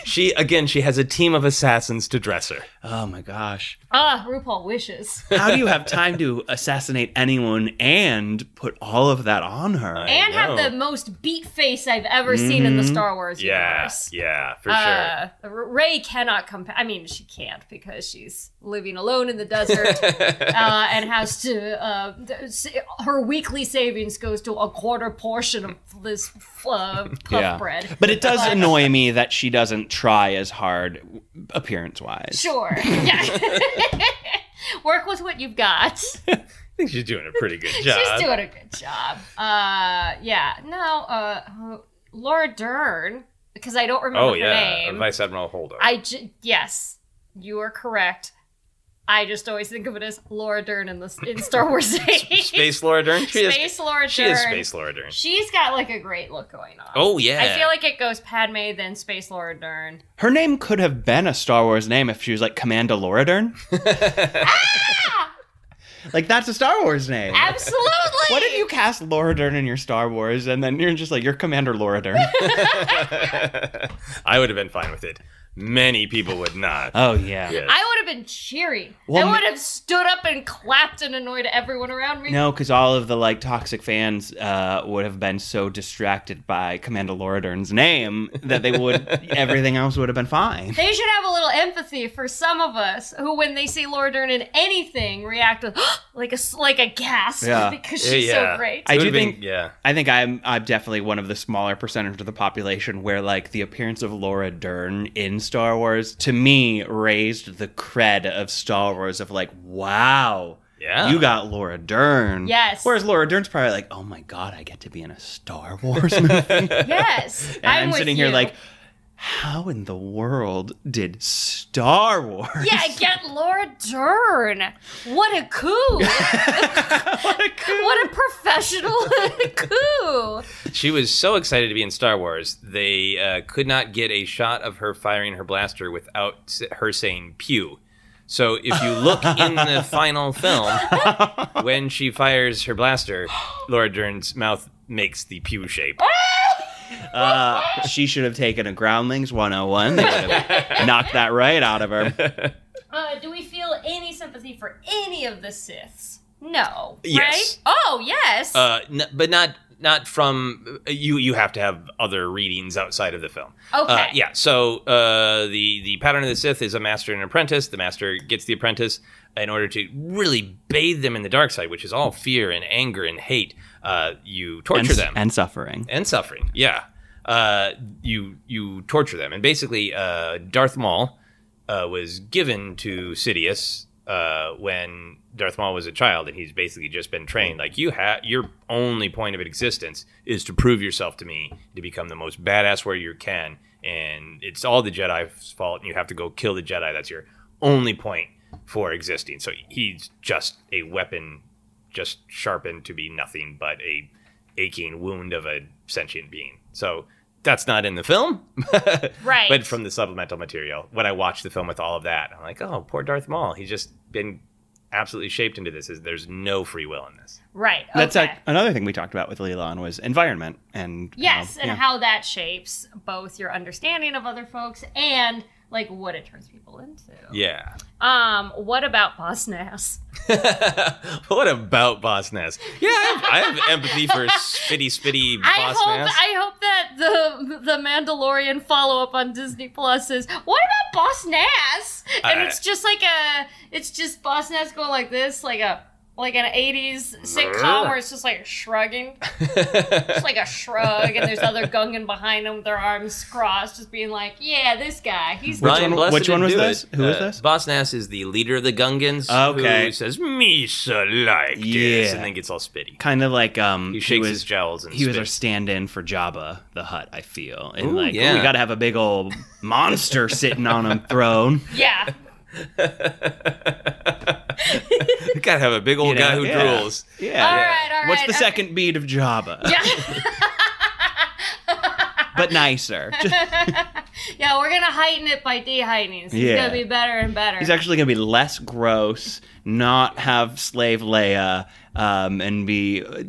C: she again, she has a team of assassins to dress her.
A: Oh my gosh.
B: Ah, RuPaul wishes.
A: How do you have time to assassinate anyone and put all of that on her?
C: I
B: and have the most beat face I've ever seen in the Star Wars
C: Yeah,
B: universe.
C: yeah, for sure.
B: Uh, Rey cannot compare. I mean, she can't because she's living alone in the desert uh, and has to. Uh, her weekly savings goes to a quarter portion of this uh, puff
A: Yeah.
B: bread.
A: But it does annoy me that she doesn't try as hard appearance wise.
B: Sure. Yeah. Work with what you've got.
C: I think she's doing a pretty good job.
B: She's doing a good job. Uh, yeah. No, uh, who- Laura Dern, because I don't remember
C: oh
B: her
C: yeah,
B: name.
C: Vice Admiral Holdo.
B: I j- yes, you are correct. I just always think of it as Laura Dern in the in Star Wars age.
C: Space Laura Dern. She is.
B: Space Laura Dern.
C: She is Space Laura Dern.
B: She's got like a great look going on.
C: Oh yeah.
B: I feel like it goes Padme, then Space Laura Dern.
A: Her name could have been a Star Wars name if she was like Commander Laura Dern. Ah! like that's a Star Wars name.
B: Absolutely.
A: What if you cast Laura Dern in your Star Wars and then you're just like you're Commander Laura Dern?
C: I would have been fine with it. Many people would not.
A: oh yeah.
C: Yes.
B: I would have been cheering.
A: Well,
B: I would have stood up and clapped and annoyed everyone around me.
A: No, because all of the like toxic fans uh, would have been so distracted by Commander Laura Dern's name that they would everything else would have been fine.
B: They should have a little empathy for some of us who, when they see Laura Dern in anything, react with like a s- like a gasp
A: Yeah.
B: because she's
C: Yeah.
B: so great.
A: I do
C: would've been-
A: think
C: yeah.
A: I think I'm I'm definitely one of the smaller percentage of the population where like the appearance of Laura Dern in Star Wars to me raised the cred of Star Wars of like wow
C: Yeah.
A: you got Laura Dern
B: Yes.
A: whereas Laura Dern's probably like oh my god I get to be in a Star Wars movie yes. and
B: yes,
A: I'm,
B: with
A: sitting here like how in the world did Star Wars
B: yeah, get Laura Dern. What a coup!
A: what a coup.
B: what a professional coup!
C: She was so excited to be in Star Wars, they uh, could not get a shot of her firing her blaster without her saying pew. So if you look in the final film, when she fires her blaster, Laura Dern's mouth makes the pew shape.
A: Uh, she should have taken a Groundlings 101. They would have knocked that right out of her.
B: Uh, do we feel any sympathy for any of the Siths? No.
C: Yes.
B: Right? Oh, yes.
C: Uh, n- but not not from you. You have to have other readings outside of the film.
B: Okay.
C: Uh, yeah. So uh, the the pattern of the Sith is a master and an apprentice. The master gets the apprentice in order to really bathe them in the dark side, which is all fear and anger and hate. Uh, you torture
A: and,
C: them
A: and suffering.
C: and suffering. Yeah, uh, you you torture them, and basically, uh, Darth Maul uh, was given to Sidious uh, when Darth Maul was a child, and he's basically just been trained. Like you have your only point of existence is to prove yourself to me, to become the most badass warrior you can, and it's all the Jedi's fault, and you have to go kill the Jedi. That's your only point for existing. So he's just a weapon, just sharpened to be nothing but a aching wound of a sentient being. So that's not in the film,
B: Right.
C: But from the supplemental material, when I watched the film with all of that, I'm like, oh, poor Darth Maul. He's just been absolutely shaped into this. Is there's no free will in this.
B: right.
A: That's
B: okay.
A: like another thing we talked about with Leland was environment and
B: Yes,
A: um,
B: and
A: yeah.
B: how that shapes both your understanding of other folks and like what it turns people into.
C: Yeah.
B: Um, what about Boss Nass?
C: what about Boss Nass? Yeah, I have, I have empathy for spitty spitty
B: I
C: Boss
B: hope
C: Nass.
B: I hope that the the Mandalorian follow up on Disney Plus is what about Boss Nass? And
C: I-
B: it's just like a it's just Boss Nass going like this, like a like an '80s sitcom where it's just like shrugging, just like a shrug, and there's other Gungan behind them with their arms crossed, just being like, "Yeah, this guy, he's
A: Which one- which one was this?
C: it.
A: Who was
C: Uh,
A: this?
C: Boss Nass is the leader of the Gungans.
A: Okay.
C: Who says Misa like this,
A: Yeah.
C: and then gets all spitty.
A: kind of like um
C: He shakes
A: was,
C: his jowls and
A: he was our stand-in for Jabba the Hutt I feel and
C: Ooh,
A: like
C: yeah.
A: we got to have a big old monster sitting on a throne.
B: yeah."
C: You gotta have a big old
A: You know,
C: guy who
A: yeah.
C: drools.
A: Yeah.
B: All right, all right.
A: What's the
B: okay.
A: second beat of Jabba?
B: Yeah.
A: but nicer.
B: Yeah, we're gonna heighten it by de-heightening. So He's
A: Yeah.
B: gonna be better and better.
A: He's actually going to be less gross, not have slave Leia, um, and be uh,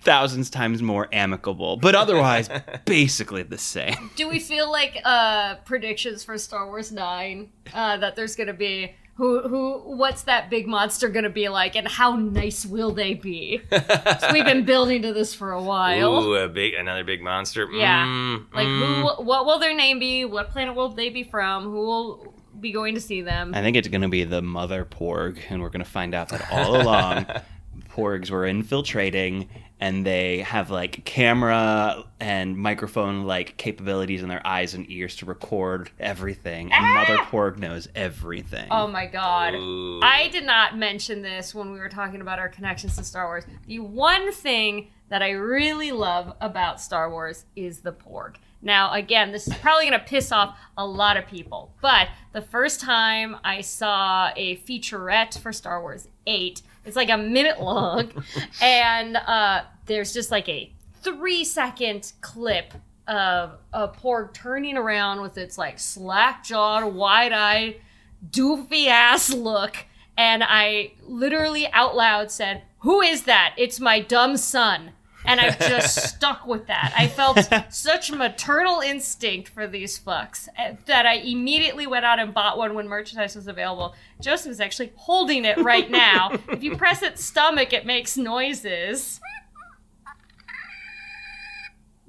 A: thousands times more amicable, but otherwise basically the same.
B: Do we feel like uh predictions for Star Wars Nine? Uh, that there's gonna be who who what's that big monster gonna be like, and how nice will they be? 'Cause we've been building to this for a while.
C: Ooh, a big, another big monster.
B: Yeah.
C: Mm,
B: like
C: mm.
B: who? What will their name be? What planet will they be from? Who will be going to see them?
A: I think it's going to be the mother Porg, and we're going to find out that all along Porgs were infiltrating and they have like camera and microphone like capabilities in their eyes and ears to record everything. And Mother Porg knows everything.
B: Oh my god.
C: Ooh.
B: I did not mention this when we were talking about our connections to Star Wars. The one thing that I really love about Star Wars is the Porg. Now, again, this is probably going to piss off a lot of people, but the first time I saw a featurette for Star Wars 8, it's like a minute long, and uh, there's just like a three second clip of a Porg turning around with its like slack jawed, wide eyed, doofy ass look. And I literally out loud said, Who is that? It's my dumb son. And I've just stuck with that. I felt such maternal instinct for these fucks eh, that I immediately went out and bought one when merchandise was available. Joseph is actually holding it right now. if you press its stomach, it makes noises.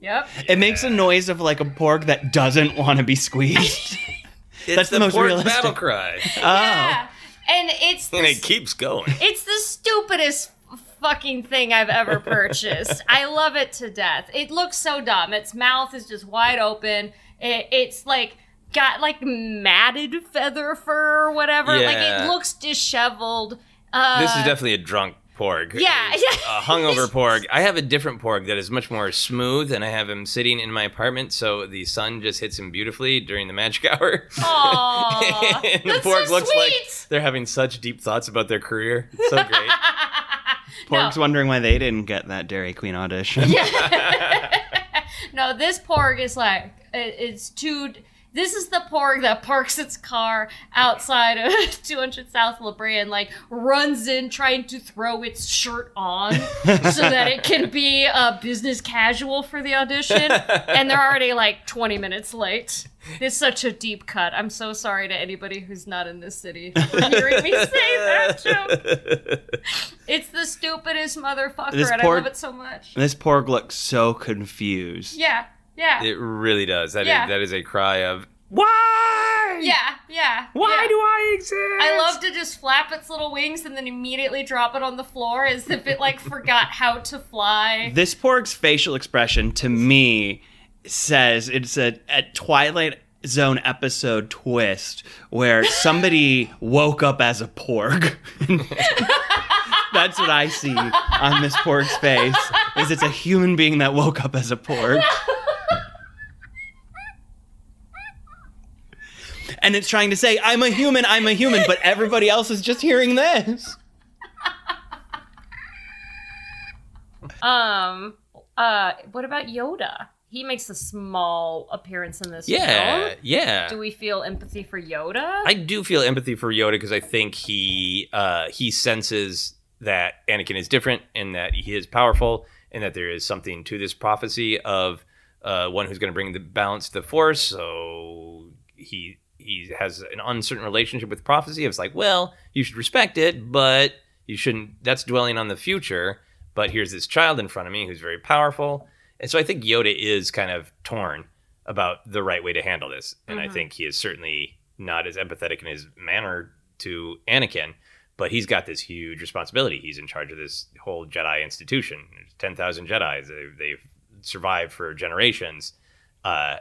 B: Yep.
A: It makes a noise of like a porg that doesn't want to be squeezed.
C: It's
A: That's the most
C: porg
A: realistic.
C: battle cry,
A: oh.
B: Yeah. And it's
C: and it keeps going.
B: It's the stupidest fucking thing I've ever purchased. I love it to death. It looks so dumb. Its mouth is just wide open. It, it's like got like matted feather fur or whatever.
C: Yeah.
B: Like it looks disheveled. Uh,
C: this is definitely a drunk porg.
B: Yeah, yeah.
C: A hungover porg. I have a different porg that is much more smooth, and I have him sitting in my apartment, so the sun just hits him beautifully during the magic hour.
B: Aw,
C: and the
B: that's
C: porg
B: so
C: looks
B: sweet.
C: like they're having such deep thoughts about their career. It's so great.
A: Porg's
B: No.
A: wondering why they didn't get that Dairy Queen audition. Yeah.
B: no, this porg is like it's too. This is the porg that parks its car outside of 200 South La Brea and like runs in trying to throw its shirt on so that it can be uh, business casual for the audition. And they're already like 20 minutes late. It's such a deep cut. I'm so sorry to anybody who's not in this city for hearing me say that joke. It's the stupidest motherfucker,
A: This
B: and
A: poor-
B: I love it so much.
A: This porg looks so confused.
B: Yeah, yeah,
C: It really does. That is
B: Yeah.
C: that is a cry of why?
B: yeah, yeah.
C: Why
B: yeah.
C: do I exist?
B: I love to just flap its little wings and then immediately drop it on the floor as if it like forgot how to fly.
A: This porg's facial expression to me says it's a, a Twilight Zone episode twist where somebody woke up as a porg. That's what I see on this porg's face. Is it's a human being that woke up as a porg. And it's trying to say, I'm a human, I'm a human, but everybody else is just hearing this.
B: Um, uh, what about Yoda? He makes a small appearance in this
C: Yeah,
B: film.
C: yeah.
B: Do we feel empathy for Yoda?
C: I do feel empathy for Yoda because I think he uh, he senses that Anakin is different and that he is powerful and that there is something to this prophecy of uh, one who's going to bring the balance to the Force. So he he has an uncertain relationship with prophecy. It's like, well, you should respect it, but you shouldn't. That's dwelling on the future. But here's this child in front of me who's very powerful, and so I think Yoda is kind of torn about the right way to handle this. And I
B: Mhm.
C: think he is certainly not as empathetic in his manner to Anakin, but he's got this huge responsibility. He's in charge of this whole Jedi institution. There's 10,000 Jedi. They've, they've survived for generations. Uh,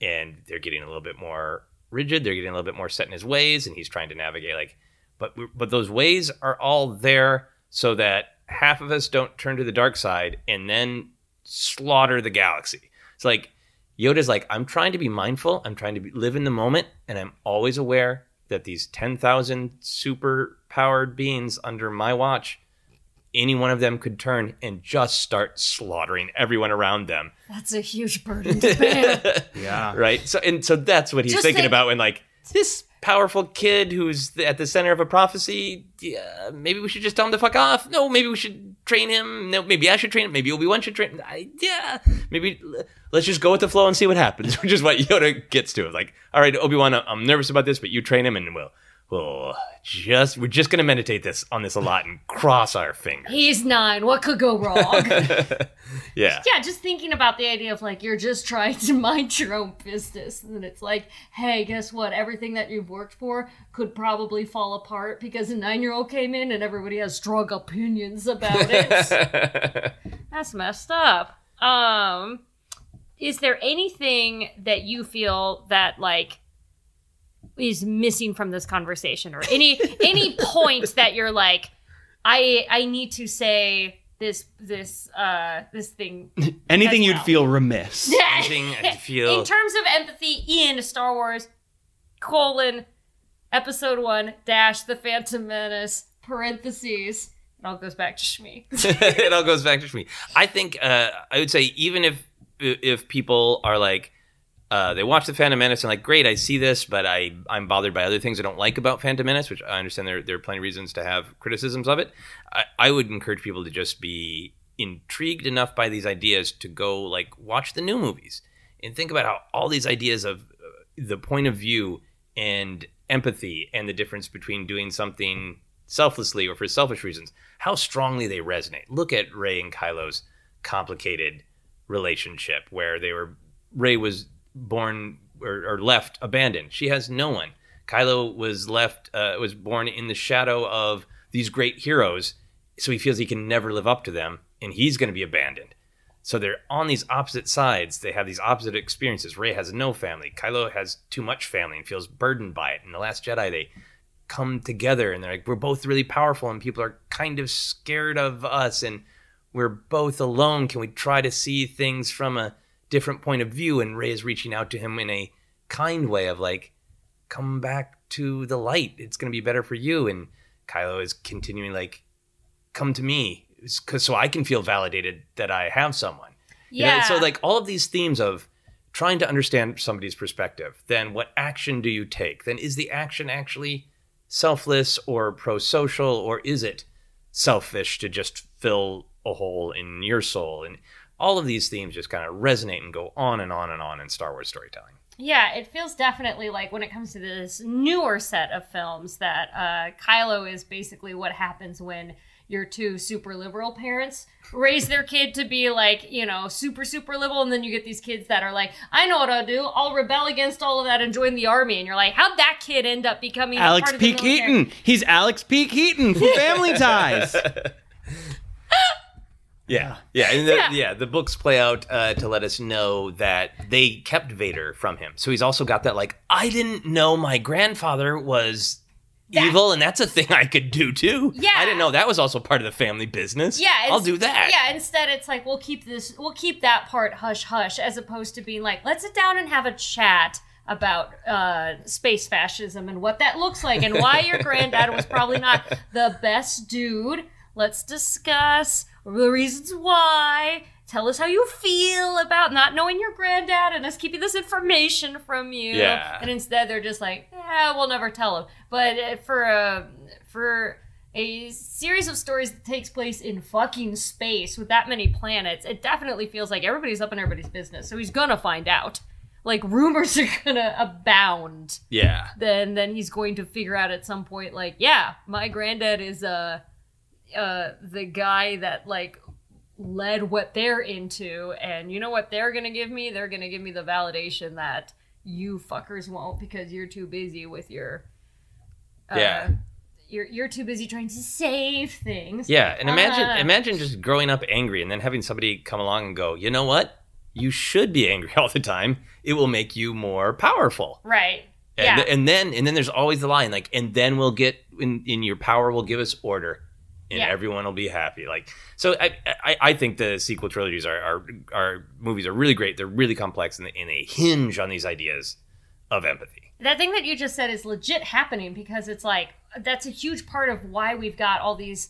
C: and they're getting a little bit more rigid. They're getting a little bit more set in his ways, and he's trying to navigate like, but but those ways are all there so that half of us don't turn to the dark side and then slaughter the galaxy. It's like Yoda's like, I'm trying to be mindful. I'm trying to be, live in the moment, and I'm always aware that these 10,000 super powered beings under my watch, any one of them could turn and just start slaughtering everyone around them.
B: That's a huge burden to bear.
A: Yeah.
C: right? So and so that's what he's
B: Just
C: thinking
B: think-
C: about when like this powerful kid who's at the center of a prophecy. Yeah, maybe we should just tell him to fuck off. No, maybe we should train him. No, maybe I should train him. Maybe Obi Wan should train. Him. I, yeah, maybe let's just go with the flow and see what happens. Which is what Yoda gets to. Like, all right, Obi Wan, I'm nervous about this, but you train him, and we'll we'll just we're just gonna meditate this on this a lot and cross our fingers.
B: He's nine. What could go wrong?
C: yeah.
B: yeah, just thinking about the idea of like you're just trying to mind your own business, and then it's like, hey, guess what? Everything that you've worked for could probably fall apart because a nine-year-old came in and everybody has strong opinions about it. That's messed up. Um, is there anything that you feel that like is missing from this conversation, or any any point that you're like, I I need to say this this uh this thing
A: Anything
B: As
A: you'd feel remiss.
C: Anything I feel-
B: in terms of empathy in Star Wars colon episode one dash the Phantom Menace parentheses. It all goes back to Shmi.
C: it all goes back to Shmi. I think uh, I would say even if if people are like uh, they watch the Phantom Menace and like, great, I see this, but I I'm bothered by other things I don't like about Phantom Menace, which I understand there there are plenty of reasons to have criticisms of it. I, I would encourage people to just be intrigued enough by these ideas to go like watch the new movies and think about how all these ideas of uh, the point of view and empathy and the difference between doing something selflessly or for selfish reasons, how strongly they resonate. Look at Rey and Kylo's complicated relationship where they were Rey was born or, or left abandoned. She has no one. Kylo was left uh, was born in the shadow of these great heroes, so he feels he can never live up to them, and he's going to be abandoned. So they're on these opposite sides. They have these opposite experiences. Rey has no family. Kylo has too much family and feels burdened by it. In the Last Jedi, they come together and they're like, we're both really powerful, and people are kind of scared of us, and we're both alone. Can we try to see things from a different point of view? And Rey is reaching out to him in a kind way of like, come back to the light. It's going to be better for you. And Kylo is continuing like, come to me, so I can feel validated that I have someone. You know,
B: Yeah.
C: so like all of these themes of trying to understand somebody's perspective. Then what action do you take? Then is the action actually selfless or pro social, or is it selfish to just fill a hole in your soul? And all of these themes just kind of resonate and go on and on and on in Star Wars storytelling.
B: Yeah, it feels definitely like when it comes to this newer set of films that uh, Kylo is basically what happens when your two super liberal parents raise their kid to be like, you know, super, super liberal. And then you get these kids that are like, I know what I'll do. I'll rebel against all of that and join the army. And you're like, how'd that kid end up becoming
A: Alex
B: part of the
A: P.
B: military?
A: Keaton. He's Alex P. Keaton from Family Ties.
C: Yeah, yeah, and the,
B: Yeah.
C: yeah. The books play out uh, to let us know that they kept Vader from him, so he's also got that like I didn't know my grandfather was
B: That-
C: evil, and that's a thing I could do too.
B: Yeah.
C: I didn't know that was also part of the family business.
B: Yeah,
C: I'll do that.
B: Yeah, instead it's like we'll keep this, we'll keep that part hush hush, as opposed to being like, let's sit down and have a chat about uh, space fascism and what that looks like and why your granddad was probably not the best dude. Let's discuss the reasons why. Tell us how you feel about not knowing your granddad and us keeping this information from you.
C: Yeah.
B: And instead they're just like, yeah, we'll never tell him. But uh, for a for a series of stories that takes place in fucking space with that many planets, it definitely feels like everybody's up in everybody's business. So he's gonna find out. Like rumors are gonna abound.
C: yeah,
B: Then then he's going to figure out at some point, like, yeah, my granddad is uh uh the guy that like led what they're into, and you know what they're gonna give me? They're gonna give me the validation that you fuckers won't because you're too busy with your uh,
C: Yeah.
B: You're, you're too busy trying to save things.
C: yeah. And imagine,
B: Ah.
C: imagine just growing up angry and then having somebody come along and go, you know what? You should be angry all the time. It will make you more powerful.
B: Right.
C: And,
B: yeah.
C: th- and then and then there's always the line like and then we'll get in, in your power will give us order and
B: Yeah.
C: everyone will be happy. Like so I, I I think the sequel trilogies are are, are movies are really great. They're really complex and they, and they hinge on these ideas of empathy.
B: That thing that you just said is legit happening because it's like that's a huge part of why we've got all these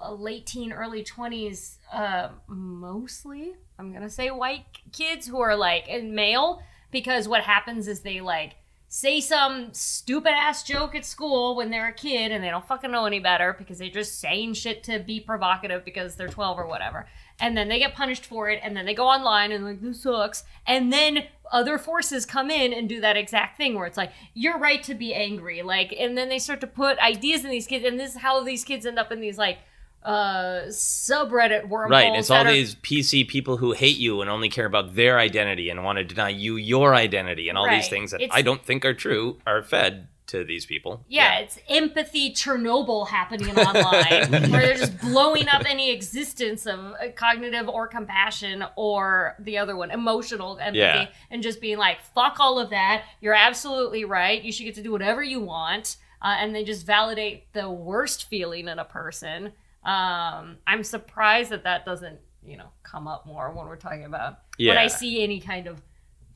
B: uh, late teen early 20s uh, mostly i'm gonna say white kids who are like and male because what happens is they like say some stupid ass joke at school when they're a kid and they don't fucking know any better because they're just saying shit to be provocative because they're 12 or whatever. And then they get punished for it and then they go online and like this sucks. And then other forces come in and do that exact thing where it's like you're right to be angry. Like and then they start to put ideas in these kids and this is how these kids end up in these like uh subreddit wormholes
C: right it's all
B: are-
C: these pc people who hate you and only care about their identity and want to deny you your identity and all these things that
B: It's-
C: i don't think are true are fed to these people
B: Yeah, it's empathy Chernobyl happening online, where they're just blowing up any existence of uh, cognitive or compassion or the other one, emotional empathy,
C: Yeah.
B: and just being like, fuck all of that. You're absolutely right. You should get to do whatever you want. Uh, and they just validate the worst feeling in a person. Um, I'm surprised that that doesn't, you know, come up more when we're talking about when I see any kind of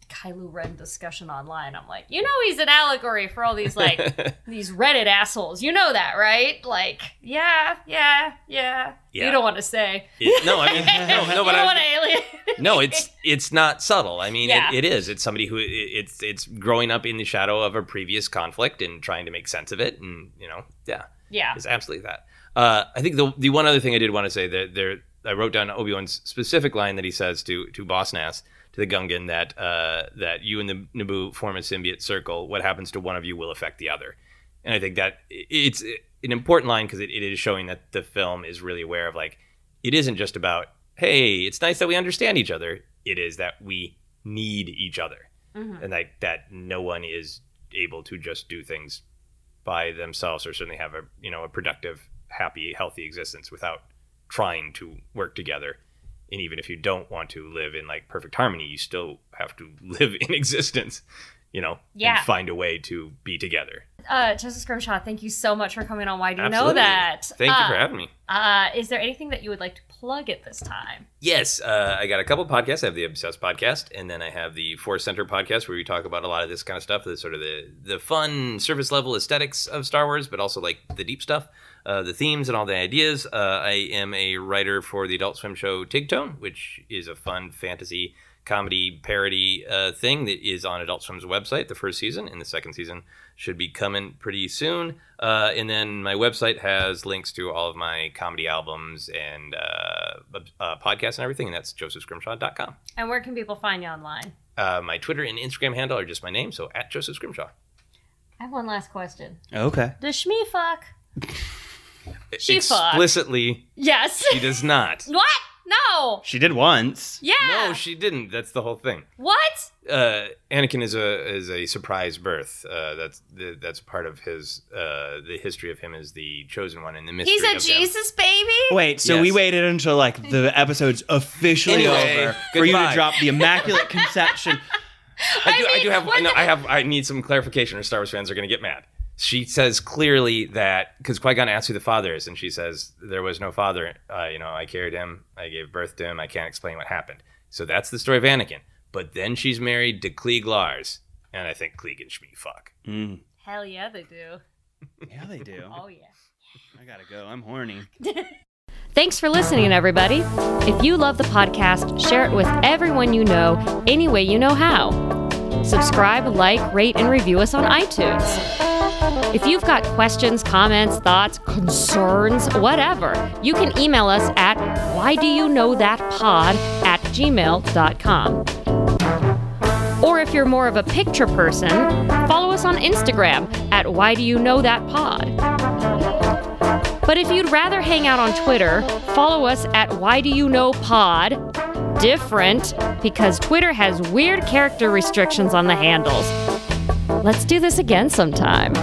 B: Kylo Ren discussion online. I'm like, you know, he's an allegory for all these like these Reddit assholes. You know that, right? Like, yeah, yeah, yeah.
C: Yeah.
B: You don't want to say.
C: It- no i mean no, no but I,
B: want alien.
C: no it's it's not subtle i mean
B: Yeah.
C: it, it is it's somebody who it, it's it's growing up in the shadow of a previous conflict and trying to make sense of it and you know yeah
B: yeah.
C: it's absolutely that uh, i think the the one other thing i did want to say that there i wrote down obi-wan's specific line that he says to to boss nass to the gungan that uh, that you and the naboo form a symbiont circle. What happens to one of you will affect the other. And i think that it's an important line because it, it is showing that the film is really aware of like it isn't just about hey it's nice that we understand each other. It is that we need each other.
B: Mhm.
C: and like that no one is able to just do things by themselves or certainly have a you know a productive happy healthy existence without trying to work together and even if you don't want to live in like perfect harmony you still have to live in existence you know
B: Yeah.
C: and find a way to be together
B: Uh, Joseph Scrimshaw, thank you so much for coming on. Why do you know that?
C: thank you
B: Uh,
C: for having me
B: Uh, is there anything that you would like to plug at this time?
C: Yes, uh, I got a couple podcasts. I have the Obsessed podcast, and then I have the Force Center podcast, where we talk about a lot of this kind of stuff, the sort of the the fun surface level aesthetics of Star Wars, but also like the deep stuff, uh, the themes and all the ideas. Uh, I am a writer for the Adult Swim show Tigtone, which is a fun fantasy comedy parody uh, thing that is on Adult Swim's website. The first season and the second season should be coming pretty soon. Uh, and then my website has links to all of my comedy albums and uh, uh, podcasts and everything, and that's josephscrimshaw.com.
B: And where can people find you online?
C: Uh, my Twitter and Instagram handle are just my name, so at Joseph Scrimshaw.
B: I have one last question.
A: Okay.
B: Does Shmi fuck? She fucked.
C: Explicitly,
B: Yes.
C: she does not.
B: what? No.
A: She did once.
B: Yeah.
C: No, she didn't. That's the whole thing.
B: what?
C: uh, Anakin is a is a surprise birth. Uh, that's the, that's part of his uh, the history of him as the chosen one and the mystery.
B: He's a
C: of them.
B: Jesus baby?
A: Wait, so we waited until like the episode's officially
C: Anyway,
A: over for you to drop the immaculate conception.
C: I do, I, do have. I, know,
B: the-
C: I have. I need some clarification, or Star Wars fans are going to get mad. She says clearly that because Qui Gon asks who the father is, and she says there was no father. Uh, you know, I carried him. I gave birth to him. I can't explain what happened. So that's the story of Anakin. But then she's married to Cliegg Lars, and I think Klieg and Shmi fuck.
A: Mm.
B: Hell yeah, they do.
A: Yeah, they do.
B: Oh yeah.
A: I gotta go. I'm horny.
B: Thanks for listening, everybody. If you love the podcast, share it with everyone you know, any way you know how. Subscribe, like, rate, and review us on iTunes. If you've got questions, comments, thoughts, concerns, whatever, you can email us at why do you know that pod at gmail.com. Or if you're more of a picture person, follow us on Instagram at why do you know that pod. But if you'd rather hang out on Twitter, follow us at Why Do You Know Pod. Different, because Twitter has weird character restrictions on the handles. Let's do this again sometime.